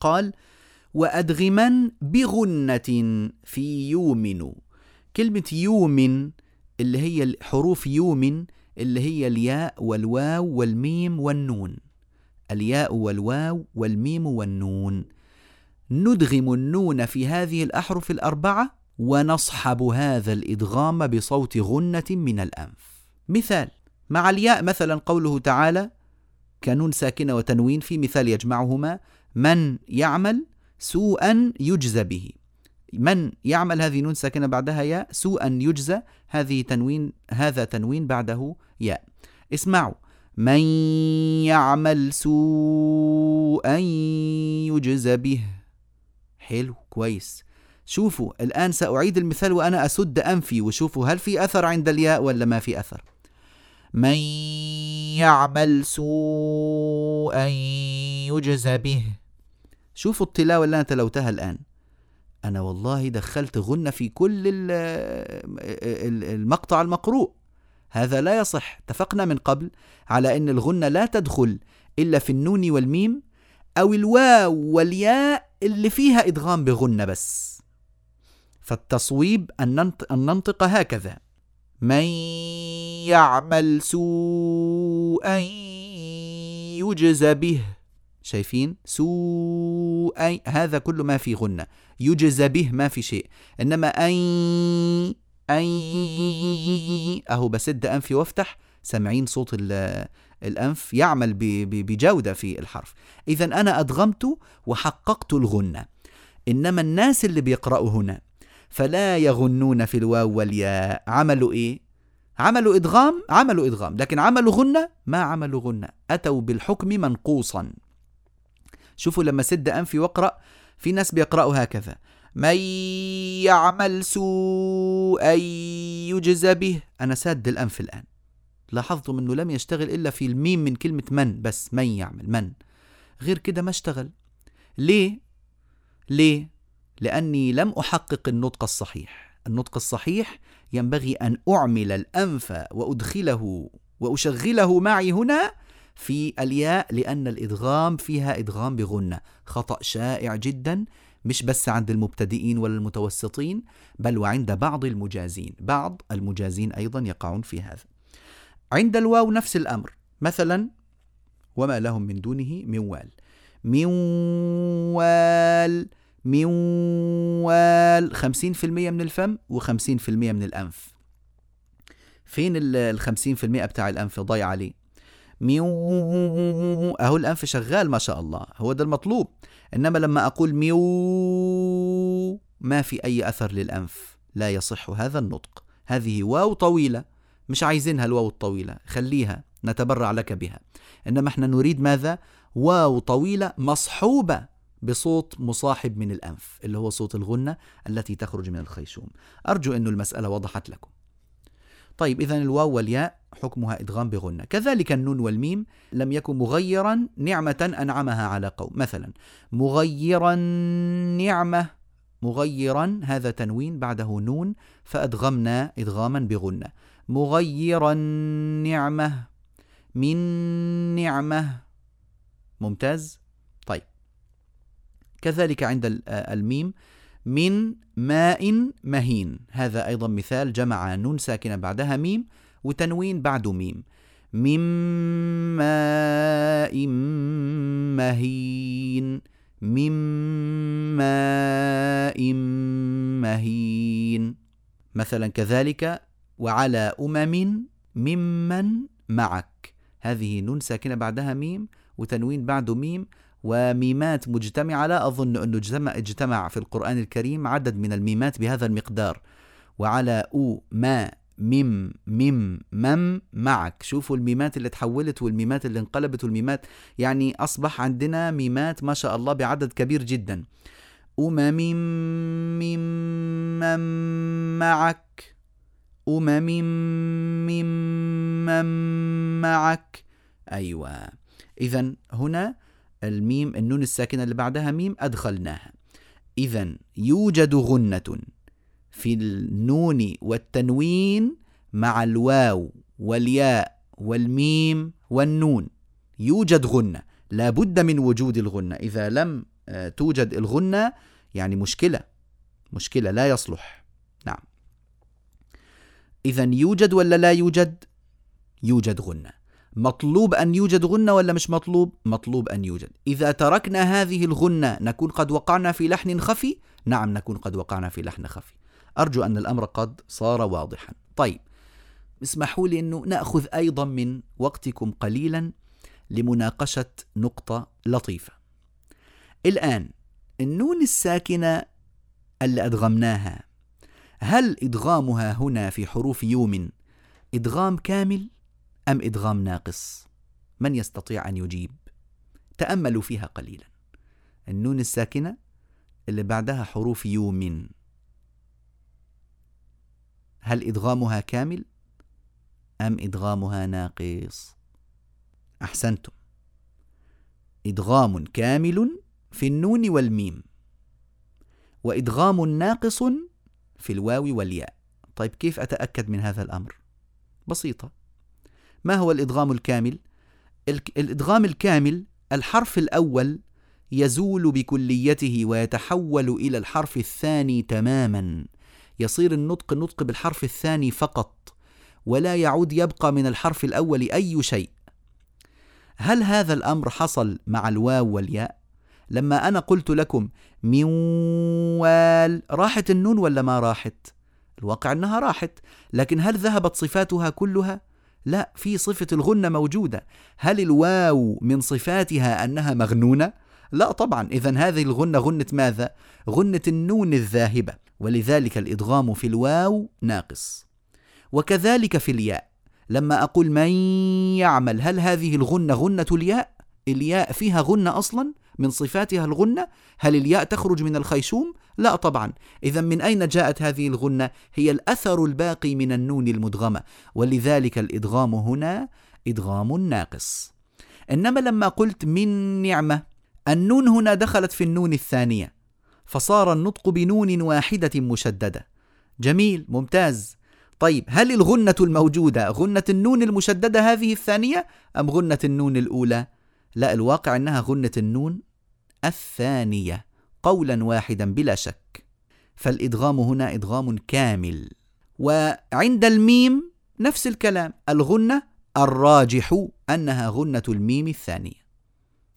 قال وأدغما بغنة في يومن. كلمة يومن اللي هي حروف يومن اللي هي الياء والواو والميم والنون. الياء والواو والميم والنون. ندغم النون في هذه الأحرف الأربعة ونصحب هذا الإدغام بصوت غنة من الأنف. مثال مع الياء مثلا قوله تعالى كنون ساكنة وتنوين في مثال يجمعهما من يعمل؟ سوءا يجزى به. من يعمل هذه نون ساكنة بعدها ياء؟ سوءا يجزى هذه تنوين هذا تنوين بعده ياء. اسمعوا. من يعمل سوءا يجزى به. حلو كويس. شوفوا الآن سأعيد المثال وأنا أسد أنفي وشوفوا هل في أثر عند الياء ولا ما في أثر. من يعمل سوءا يجزى به. شوفوا التلاوة اللي أنا تلوتها الآن. أنا والله دخلت غنة في كل المقطع المقروء. هذا لا يصح. اتفقنا من قبل على أن الغنة لا تدخل إلا في النون والميم أو الواو والياء اللي فيها إدغام بغنة بس. فالتصويب أن ننطق هكذا. من يعمل سوءا يجزى به. شايفين سوء هذا كل ما في غنة يجزى به ما في شيء. إنما أي أي أهو بسد أنفي وافتح. سامعين صوت الأنف يعمل بجودة في الحرف. إذا أنا أدغمت وحققت الغنة إنما الناس اللي بيقرأوا هنا فلا يغنون في الواو والياء. عملوا إيه؟ عملوا إدغام؟ عملوا إدغام. لكن عملوا غنة ما عملوا غنة أتوا بالحكم منقوصا. شوفوا لما سد أنفي واقرأ في ناس بيقرأوا هكذا. من يعمل سوءا يجزى به. أنا ساد الأنف الآن. لاحظتم أنه لم يشتغل إلا في الميم من كلمة من بس. من يعمل من غير كده ما اشتغل. ليه؟ ليه؟ لأني لم أحقق النطق الصحيح. النطق الصحيح ينبغي أن أعمل الأنف وأدخله وأشغله معي هنا في الياء لأن الإدغام فيها إدغام بغنة. خطأ شائع جدا مش بس عند المبتدئين ولا المتوسطين بل وعند بعض المجازين. بعض المجازين أيضا يقعون في هذا. عند الواو نفس الأمر. مثلا وما لهم من دونه من وال. من وال من وال. خمسين في المية من الفم وخمسين في المية من الأنف. فين الخمسين في المية بتاع الأنف؟ ضايع عليه. ميو أهو الأنف شغال ما شاء الله. هو ده المطلوب. إنما لما أقول ميو ما في أي أثر للأنف. لا يصح هذا النطق. هذه واو طويلة. مش عايزينها الواو الطويلة. خليها. نتبرع لك بها. إنما إحنا نريد ماذا؟ واو طويلة مصحوبة بصوت مصاحب من الأنف اللي هو صوت الغنة التي تخرج من الخيشوم. أرجو أن المسألة وضحت لكم. طيب إذا الواو والياء حكمها إدغام بغنة كذلك النون والميم لم يكن مغيرا نعمة أنعمها على قوم. مثلا مغيرا نعمة مغيرا هذا تنوين بعده نون فأدغمنا إدغاما بغنة مغيرا نعمة من نعمة. ممتاز؟ طيب. كذلك عند الميم من ماء مهين. هذا أيضا مثال جمع نون ساكنة بعدها ميم وتنوين بعده ميم. من ماء مهين. من ماء مهين. مثلا كذلك وعلى أمم ممن معك. هذه نون ساكنة بعدها ميم وتنوين بعده ميم. وميمات مجتمعة لا أظن أنه اجتمع, اجتمع في القرآن الكريم عدد من الميمات بهذا المقدار. وعلى أو ما مم مم مم معك. شوفوا الميمات اللي تحولت والميمات اللي انقلبت والميمات. يعني أصبح عندنا ميمات ما شاء الله بعدد كبير جدا. أمم ممن معك. أمم ممن معك. أيوة. إذا هنا الميم النون الساكنة اللي بعدها ميم أدخلناها. إذا يوجد غنة في النون والتنوين مع الواو والياء والميم والنون. يوجد غنة. لا بد من وجود الغنة. إذا لم آه، توجد الغنة يعني مشكلة. مشكلة لا يصلح. نعم. إذا يوجد ولا لا يوجد؟ يوجد غنة. مطلوب أن يوجد غنة ولا مش مطلوب؟ مطلوب أن يوجد. إذا تركنا هذه الغنة نكون قد وقعنا في لحن خفي؟ نعم نكون قد وقعنا في لحن خفي. أرجو أن الأمر قد صار واضحا. طيب اسمحوا لي أنه نأخذ أيضا من وقتكم قليلا لمناقشة نقطة لطيفة. الآن النون الساكنة اللي أدغمناها هل إدغامها هنا في حروف يوم إدغام كامل؟ أم إدغام ناقص؟ من يستطيع أن يجيب؟ تأملوا فيها قليلا النون الساكنة اللي بعدها حروف يوم هل إدغامها كامل أم إدغامها ناقص؟ أحسنتم إدغام كامل في النون والميم وإدغام ناقص في الواو والياء طيب كيف أتأكد من هذا الأمر؟ بسيطة ما هو الإدغام الكامل؟ الإدغام الكامل الحرف الأول يزول بكليته ويتحول إلى الحرف الثاني تماما يصير النطق نطق بالحرف الثاني فقط ولا يعود يبقى من الحرف الأول أي شيء هل هذا الأمر حصل مع الواو والياء؟ لما أنا قلت لكم موال راحت النون ولا ما راحت؟ الواقع أنها راحت لكن هل ذهبت صفاتها كلها؟ لا في صفة الغنة موجودة هل الواو من صفاتها أنها مغنونة؟ لا طبعا إذا هذه الغنة غنة ماذا؟ غنة النون الذاهبة ولذلك الإدغام في الواو ناقص وكذلك في الياء لما أقول من يعمل هل هذه الغنة غنة الياء؟ الياء فيها غنة أصلا من صفاتها الغنة هل الياء تخرج من الخيشوم؟ لا طبعا إذا من أين جاءت هذه الغنة؟ هي الأثر الباقي من النون المدغمة ولذلك الإدغام هنا إدغام ناقص إنما لما قلت من نعمة النون هنا دخلت في النون الثانية فصار النطق بنون واحدة مشددة جميل ممتاز طيب هل الغنة الموجودة غنة النون المشددة هذه الثانية أم غنة النون الأولى؟ لا الواقع أنها غنة النون الثانية قولا واحدا بلا شك. فالإدغام هنا إدغام كامل. وعند الميم نفس الكلام الغنة الراجح أنها غنة الميم الثانية.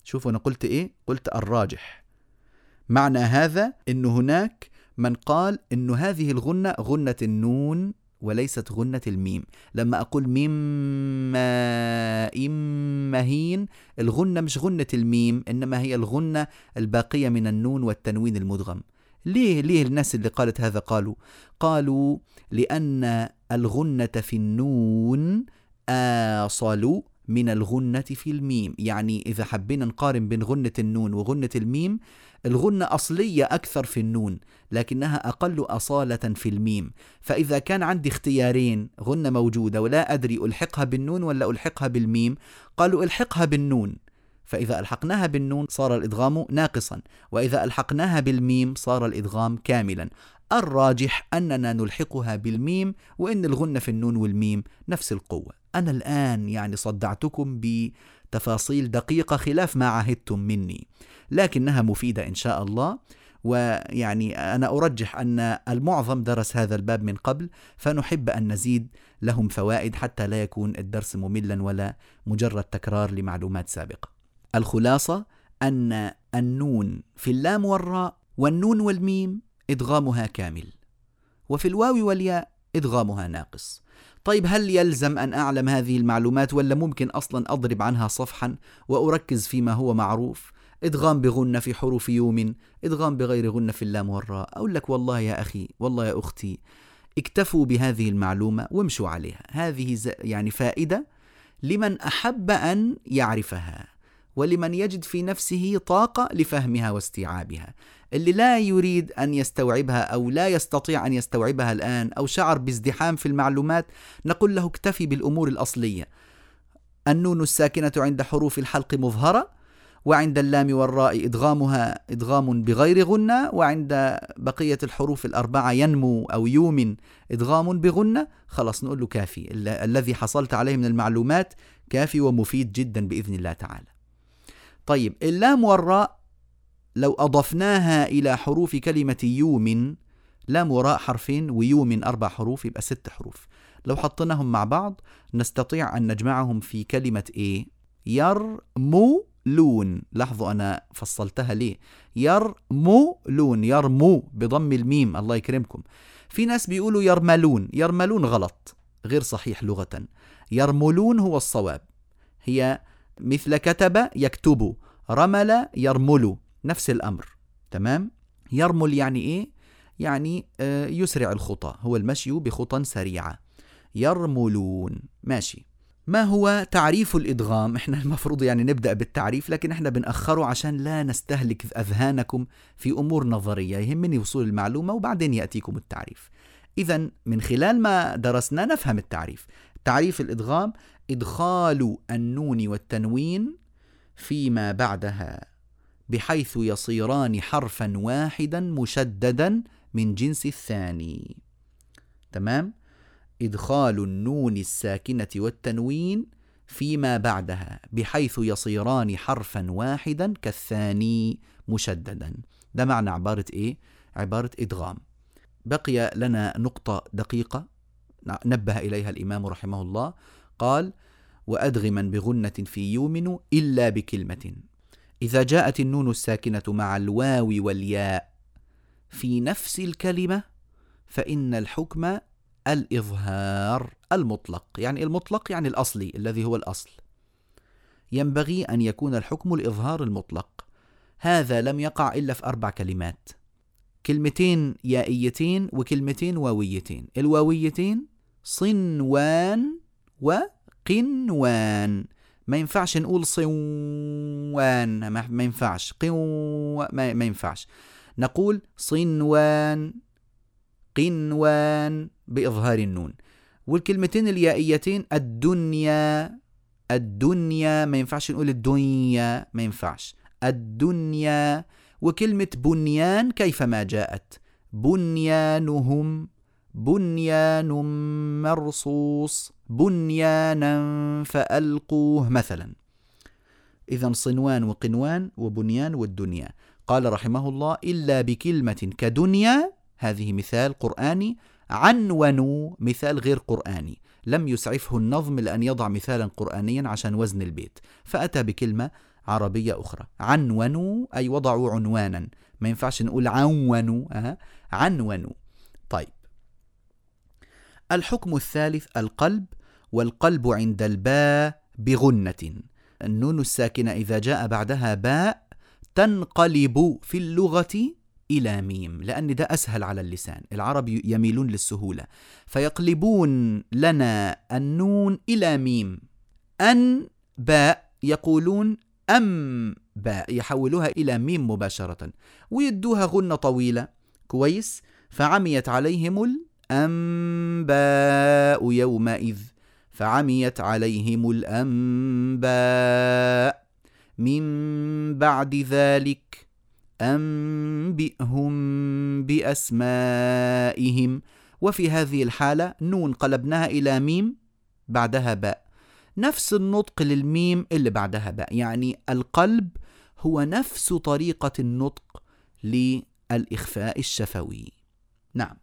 شوفوا أنا قلت إيه؟ قلت الراجح. معنى هذا أن هناك من قال أن هذه الغنة غنة النون وليست غنة الميم. لما أقول ميم ماء مهين الغنة مش غنة الميم إنما هي الغنة الباقية من النون والتنوين المدغم. ليه ليه الناس اللي قالت هذا قالوا؟ قالوا لأن الغنة في النون آصل من الغنة في الميم. يعني إذا حبينا نقارن بين غنة النون وغنة الميم الغنة أصلية أكثر في النون لكنها أقل أصالة في الميم. فإذا كان عندي اختيارين غنة موجودة ولا أدري ألحقها بالنون ولا ألحقها بالميم قالوا ألحقها بالنون. فإذا ألحقناها بالنون صار الإدغام ناقصا وإذا ألحقناها بالميم صار الإدغام كاملا. الراجح أننا نلحقها بالميم وإن الغنة في النون والميم نفس القوة. أنا الآن يعني صدعتكم بتفاصيل دقيقة خلاف ما عهدتم مني. لكنها مفيدة إن شاء الله. ويعني أنا أرجح أن المعظم درس هذا الباب من قبل فنحب أن نزيد لهم فوائد حتى لا يكون الدرس مملا ولا مجرد تكرار لمعلومات سابقة. الخلاصة أن النون في اللام والراء والنون والميم إدغامها كامل وفي الواو والياء إدغامها ناقص. طيب هل يلزم أن أعلم هذه المعلومات ولا ممكن أصلا أضرب عنها صفحا وأركز فيما هو معروف؟ إدغام بغنة في حروف يوم إدغام بغير غنة في اللام والراء. أقول لك والله يا أخي والله يا أختي اكتفوا بهذه المعلومة وامشوا عليها. هذه يعني فائدة لمن أحب أن يعرفها ولمن يجد في نفسه طاقة لفهمها واستيعابها. اللي لا يريد أن يستوعبها أو لا يستطيع أن يستوعبها الآن أو شعر بازدحام في المعلومات نقول له اكتفي بالأمور الأصلية. النون الساكنة عند حروف الحلق مظهرة وعند اللام والراء إدغامها إدغام بغير غنة وعند بقية الحروف الأربعة ينمو أو يومن إدغام بغنة خلاص نقول له كافي. الذي حصلت عليه من المعلومات كافي ومفيد جدا بإذن الله تعالى. طيب اللام والراء لو أضفناها إلى حروف كلمة يوم لام وراء حرفين ويوم أربع حروف يبقى ست حروف. لو حطيناهم مع بعض نستطيع أن نجمعهم في كلمة إيه؟ يرمو لون. لاحظوا أنا فصلتها ليه؟ يرمو لون يرمو بضم الميم. الله يكرمكم. في ناس بيقولوا يرملون. يرملون غلط. غير صحيح لغة. يرملون هو الصواب. هي مثل كتب يكتب. رمل يرمل. نفس الأمر. تمام؟ يرمل يعني إيه؟ يعني آه، يسرع الخطى. هو المشي بخطى سريعة. يرملون. ماشي. ما هو تعريف الإدغام؟ إحنا المفروض يعني نبدأ بالتعريف لكن إحنا بنأخره عشان لا نستهلك أذهانكم في أمور نظرية يهمني وصول المعلومة وبعدين يأتيكم التعريف. إذا من خلال ما درسنا نفهم التعريف. تعريف الإدغام إدخال النون والتنوين فيما بعدها بحيث يصيران حرفا واحدا مشددا من جنس الثاني. تمام؟ إدخال النون الساكنة والتنوين فيما بعدها بحيث يصيران حرفا واحدا كالثاني مشددا. ده معنى عبارة إيه؟ عبارة إدغام. بقي لنا نقطة دقيقة. نبه إليها الإمام رحمه الله. قال وأدغما بغنة في يومن إلا بكلمة. إذا جاءت النون الساكنة مع الواو والياء في نفس الكلمة فإن الحكم الإظهار المطلق يعني المطلق يعني الأصلي الذي هو الأصل. ينبغي أن يكون الحكم الإظهار المطلق. هذا لم يقع إلا في أربع كلمات. كلمتين يائيتين وكلمتين واويتين. الواويتين صنوان وقنوان. ما ينفعش نقول صنوان ما ينفعش. قو ما ينفعش. نقول صنوان قنوان بإظهار النون. والكلمتين اليائيتين الدنيا الدنيا ما ينفعش نقول الدنيا ما ينفعش. الدنيا وكلمة بنيان كيفما جاءت؟ بنيانهم بنيان مرصوص بنيانا فألقوه مثلا. إذا صنوان وقنوان وبنيان والدنيا. قال رحمه الله إلا بكلمة كدنيا هذه مثال قرآني عنونوا مثال غير قرآني. لم يسعفه النظم لأن يضع مثالا قرآنيا عشان وزن البيت. فأتى بكلمة عربية أخرى. عنونوا أي وضعوا عنوانا. ما ينفعش نقول عنونوا أه. عنونوا طيب. الحكم الثالث القلب والقلب عند الباء بغنة. النون الساكنة إذا جاء بعدها باء تنقلب في اللغة إلى ميم لأن ده أسهل على اللسان العرب يميلون للسهولة. فيقلبون لنا النون إلى ميم. أن باء يقولون أم باء يحولوها إلى ميم مباشرة. ويدوها غنة طويلة. كويس. فعميت عليهم الأنباء يومئذ. فعميت عليهم الأنباء. من بعد ذلك أنبئهم بأسمائهم. وفي هذه الحالة نون قلبناها إلى ميم بعدها باء. نفس النطق للميم اللي بعدها باء. يعني القلب هو نفس طريقة النطق للإخفاء الشفوي. نعم.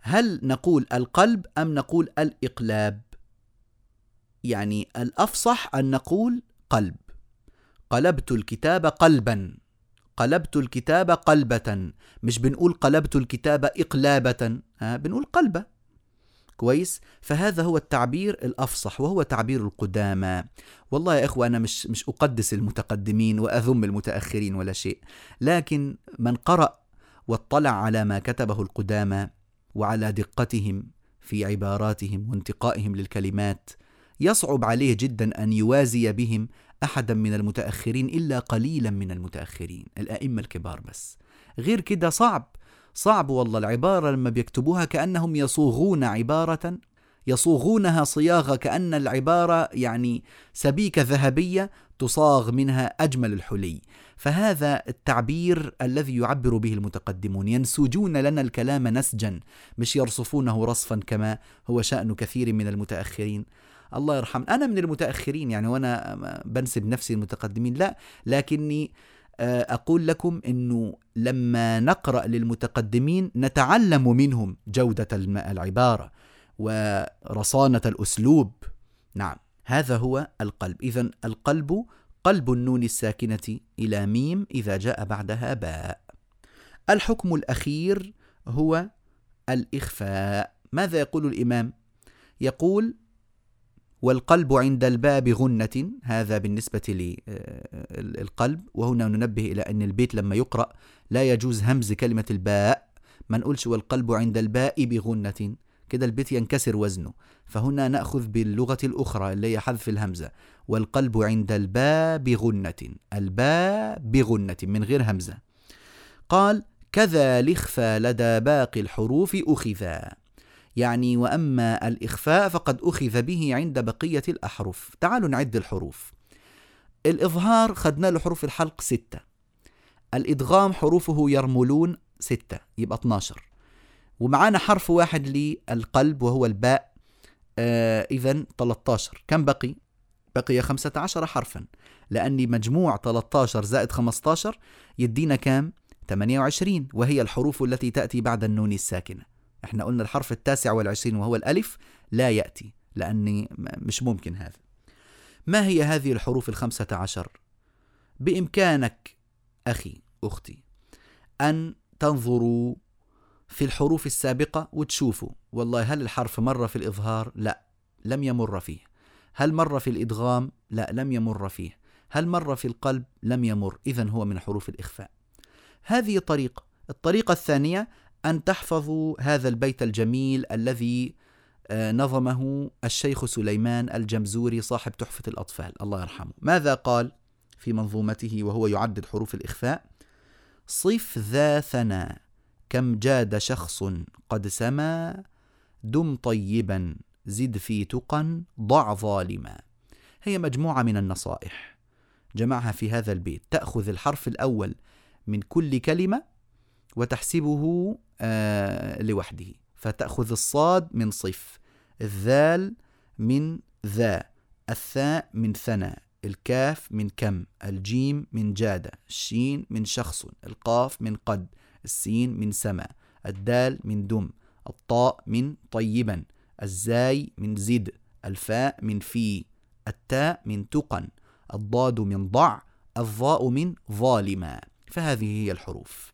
هل نقول القلب أم نقول الإقلاب؟ يعني الأفصح أن نقول قلب. قلبت الكتاب قلبا. قلبت الكتاب قلبة. مش بنقول قلبت الكتاب إقلابة ها بنقول قلبة. كويس؟ فهذا هو التعبير الأفصح وهو تعبير القدامى. والله يا إخوة أنا مش مش أقدس المتقدمين وأذم المتأخرين ولا شيء لكن من قرأ واطلع على ما كتبه القدامى وعلى دقتهم في عباراتهم وانتقائهم للكلمات يصعب عليه جدا أن يوازي بهم أحدا من المتأخرين إلا قليلا من المتأخرين الأئمة الكبار بس. غير كده صعب صعب والله العبارة لما بيكتبوها كأنهم يصوغون عبارة يصوغونها صياغة كأن العبارة يعني سبيكة ذهبية تصاغ منها أجمل الحلي. فهذا التعبير الذي يعبر به المتقدمون. ينسجون لنا الكلام نسجا مش يرصفونه رصفا كما هو شأن كثير من المتأخرين. الله يرحم أنا من المتأخرين يعني وأنا بنسب نفسي المتقدمين لا لكني آه، أقول لكم أنه لما نقرأ للمتقدمين نتعلم منهم جودة العبارة ورصانة الأسلوب. نعم هذا هو القلب. إذا القلب قلب النون الساكنة إلى ميم إذا جاء بعدها باء. الحكم الأخير هو الإخفاء. ماذا يقول الإمام؟ يقول والقلب عند الباب غنة. هذا بالنسبة للقلب وهنا ننبه إلى أن البيت لما يقرأ لا يجوز همز كلمة الباء. ما نقولش والقلب عند الباء بغنة. كده البيت ينكسر وزنه. فهنا نأخذ باللغة الأخرى اللي هي حذف الهمزة. والقلب عند الباء بغنة. الباء بغنة من غير همزة. قال كذا الإخفى لدى باقي الحروف أخذا. يعني وأما الإخفاء فقد أخذ به عند بقية الأحرف. تعالوا نعد الحروف. الإظهار خدنا له حروف الحلق ستة. الإدغام حروفه يرملون ستة يبقى 12 ومعانا حرف واحد للقلب وهو الباء. آه اذا 13 كم بقي؟ بقي 15 حرفا. لأني مجموع 13 زائد 15 يدينا كام؟ 28 وهي الحروف التي تأتي بعد النون الساكنة. إحنا قلنا الحرف التاسع والعشرين وهو الألف لا يأتي لأني مش ممكن هذا ما هي هذه الحروف الخمسة عشر؟ بإمكانك أخي أختي أن تنظروا في الحروف السابقة وتشوفوا والله هل الحرف مر في الإظهار؟ لا لم يمر فيه هل مر في الإدغام؟ لا لم يمر فيه هل مر في القلب؟ لم يمر إذا هو من حروف الإخفاء هذه طريقة الطريقة الثانية أن تحفظوا هذا البيت الجميل الذي آه، نظمه الشيخ سليمان الجمزوري صاحب تحفة الأطفال. الله يرحمه. ماذا قال في منظومته وهو يعدد حروف الإخفاء؟ صف ذا ثنا كم جاد شخص قد سما دم طيبا زد في تقا ضع ظالما. هي مجموعة من النصائح. جمعها في هذا البيت. تأخذ الحرف الأول من كل كلمة وتحسبه آه لوحده. فتأخذ الصاد من صف الذال من ذا الثاء من ثنى الكاف من كم الجيم من جادة الشين من شخص القاف من قد السين من سما الدال من دم الطاء من طيبا الزاي من زد الفاء من في التاء من تقن الضاد من ضع الظاء من ظالما. فهذه هي الحروف.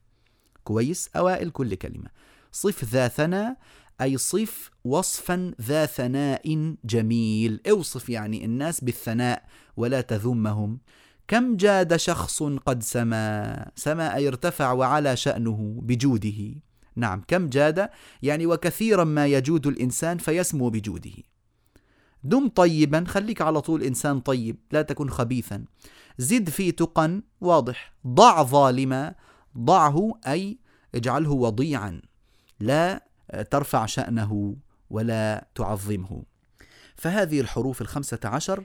كويس أوائل كل كلمة. صف ذا ثناء أي صف وصفا ذا ثناء جميل. أوصف يعني الناس بالثناء ولا تذمهم. كم جاد شخص قد سما؟ سما أي ارتفع وعلى شأنه بجوده. نعم كم جاد؟ يعني وكثيرا ما يجود الإنسان فيسمو بجوده. دم طيبا خليك على طول إنسان طيب لا تكن خبيثا. زد في تقا واضح. ضع ظالما ضعه أي اجعله وضيعا لا ترفع شأنه ولا تعظمه. فهذه الحروف الخمسة عشر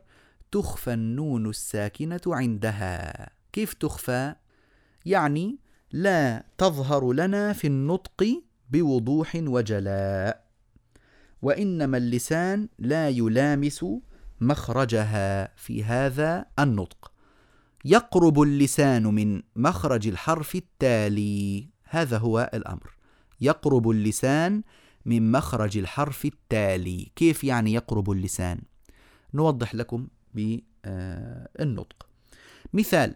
تخفى النون الساكنة عندها. كيف تخفى؟ يعني لا تظهر لنا في النطق بوضوح وجلاء وإنما اللسان لا يلامس مخرجها في هذا النطق. يقرب اللسان من مخرج الحرف التالي. هذا هو الأمر. يقرب اللسان من مخرج الحرف التالي. كيف يعني يقرب اللسان؟ نوضح لكم بالنطق مثال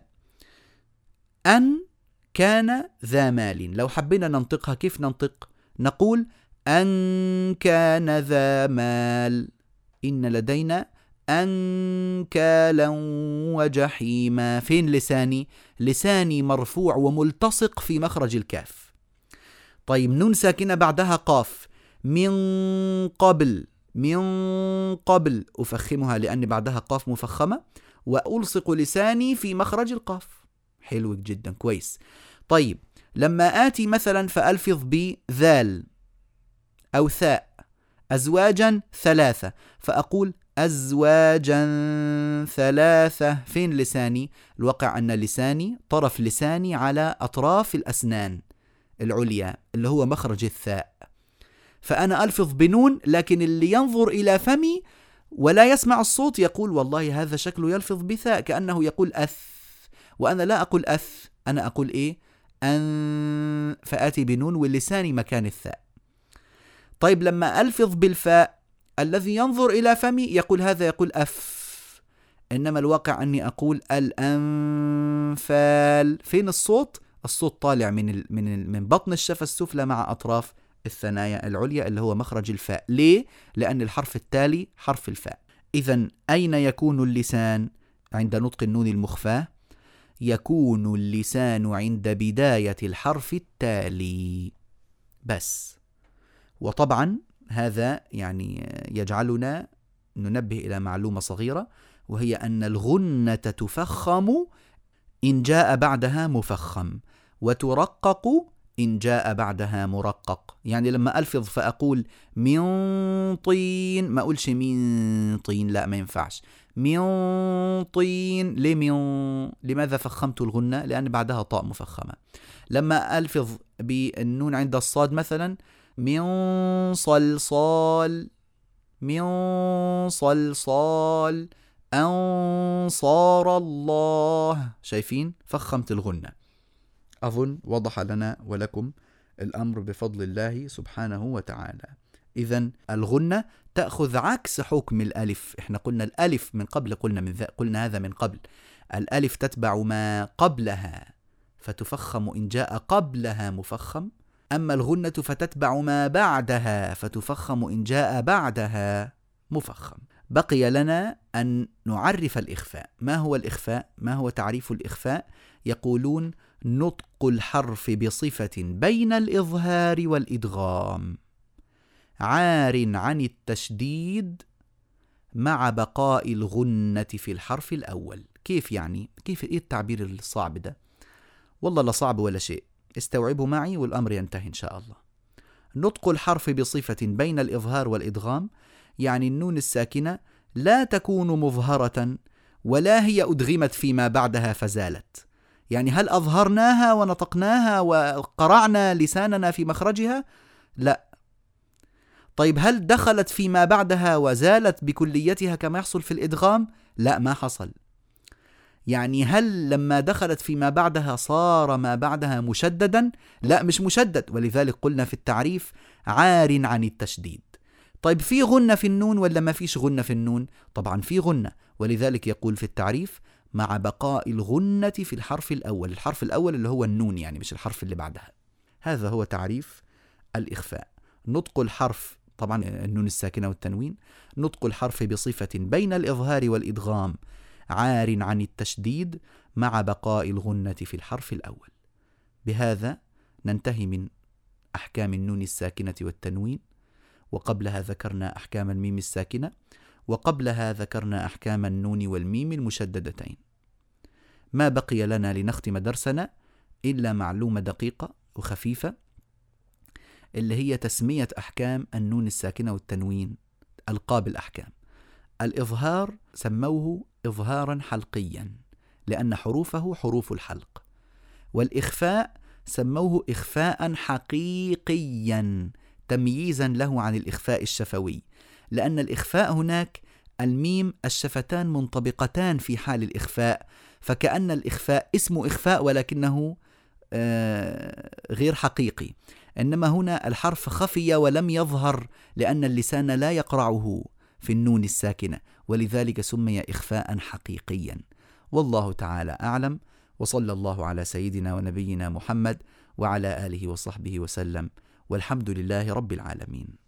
أن كان ذا مال. لو حبينا ننطقها كيف ننطق؟ نقول أن كان ذا مال. إن لدينا أنكالا وجحيما. فين لساني؟ لساني مرفوع وملتصق في مخرج الكاف. طيب نون ساكنة بعدها قاف. من قبل من قبل. أفخمها لأن بعدها قاف مفخمة. وألصق لساني في مخرج القاف. حلو جدا كويس. طيب لما آتي مثلا فألفظ بذال أو ثاء أزواجا ثلاثة. فأقول أزواجا ثلاثة. فين لساني؟ الواقع أن لساني طرف لساني على أطراف الأسنان العليا اللي هو مخرج الثاء. فأنا ألفظ بنون لكن اللي ينظر إلى فمي ولا يسمع الصوت يقول والله هذا شكله يلفظ بثاء كأنه يقول أث. وأنا لا أقول أث أنا أقول إيه؟ أن. فآتي بنون واللسان مكان الثاء. طيب لما ألفظ بالفاء الذي ينظر إلى فمي يقول هذا يقول أف إنما الواقع أني أقول الأنفال فين الصوت؟ الصوت طالع من من من بطن الشفة السفلى مع أطراف الثنايا العليا اللي هو مخرج الفاء ليه؟ لأن الحرف التالي حرف الفاء إذا أين يكون اللسان عند نطق النون المخفاة؟ يكون اللسان عند بداية الحرف التالي بس وطبعا هذا يعني يجعلنا ننبه إلى معلومة صغيرة وهي أن الغنة تفخم إن جاء بعدها مفخم وترقق إن جاء بعدها مرقق. يعني لما ألفظ فأقول من طين ما أقولش من طين لا ما ينفعش. من طين ليه من لماذا فخمت الغنة؟ لأن بعدها طاء مفخمة. لما ألفظ بالنون عند الصاد مثلا من صلصال من صلصال أنصار الله. شايفين؟ فخمت الغنة. أظن وضح لنا ولكم الأمر بفضل الله سبحانه وتعالى. إذا الغنة تأخذ عكس حكم الألف. إحنا قلنا الألف من قبل قلنا من ذا قلنا هذا من قبل. الألف تتبع ما قبلها فتفخم إن جاء قبلها مفخم. أما الغنة فتتبع ما بعدها فتفخم إن جاء بعدها مفخم بقي لنا أن نعرف الإخفاء ما هو الإخفاء؟ ما هو تعريف الإخفاء؟ يقولون نطق الحرف بصفة بين الإظهار والإدغام عار عن التشديد مع بقاء الغنة في الحرف الأول كيف يعني؟ كيف إيه التعبير الصعب ده؟ والله لا صعب ولا شيء استوعبوا معي والأمر ينتهي إن شاء الله نطق الحرف بصفة بين الإظهار والإدغام يعني النون الساكنة لا تكون مظهرة ولا هي أدغمت فيما بعدها فزالت يعني هل أظهرناها ونطقناها وقرعنا لساننا في مخرجها؟ لا طيب هل دخلت فيما بعدها وزالت بكليتها كما يحصل في الإدغام؟ لا ما حصل يعني هل لما دخلت فيما بعدها صار ما بعدها مشددا؟ لا مش مشدد. ولذلك قلنا في التعريف عار عن التشديد. طيب في غنة في النون ولا ما فيش غنة في النون؟ طبعا في غنة. ولذلك يقول في التعريف مع بقاء الغنة في الحرف الأول. الحرف الأول اللي هو النون يعني مش الحرف اللي بعدها. هذا هو تعريف الإخفاء. نطق الحرف طبعا النون الساكنة والتنوين نطق الحرف بصفة بين الإظهار والإدغام. عار عن التشديد مع بقاء الغنة في الحرف الأول. بهذا ننتهي من أحكام النون الساكنة والتنوين وقبلها ذكرنا أحكام الميم الساكنة وقبلها ذكرنا أحكام النون والميم المشددتين. ما بقي لنا لنختم درسنا إلا معلومة دقيقة وخفيفة اللي هي تسمية أحكام النون الساكنة والتنوين ألقاب الأحكام. الإظهار سموه إظهارا حلقيا لأن حروفه حروف الحلق. والإخفاء سموه إخفاء حقيقيا تمييزا له عن الإخفاء الشفوي. لأن الإخفاء هناك الميم الشفتان منطبقتان في حال الإخفاء فكأن الإخفاء اسم إخفاء ولكنه آه، غير حقيقي. إنما هنا الحرف خفي ولم يظهر لأن اللسان لا يقرعه في النون الساكنة. ولذلك سمي إخفاء حقيقيا. والله تعالى أعلم. وصلى الله على سيدنا ونبينا محمد وعلى آله وصحبه وسلم. والحمد لله رب العالمين.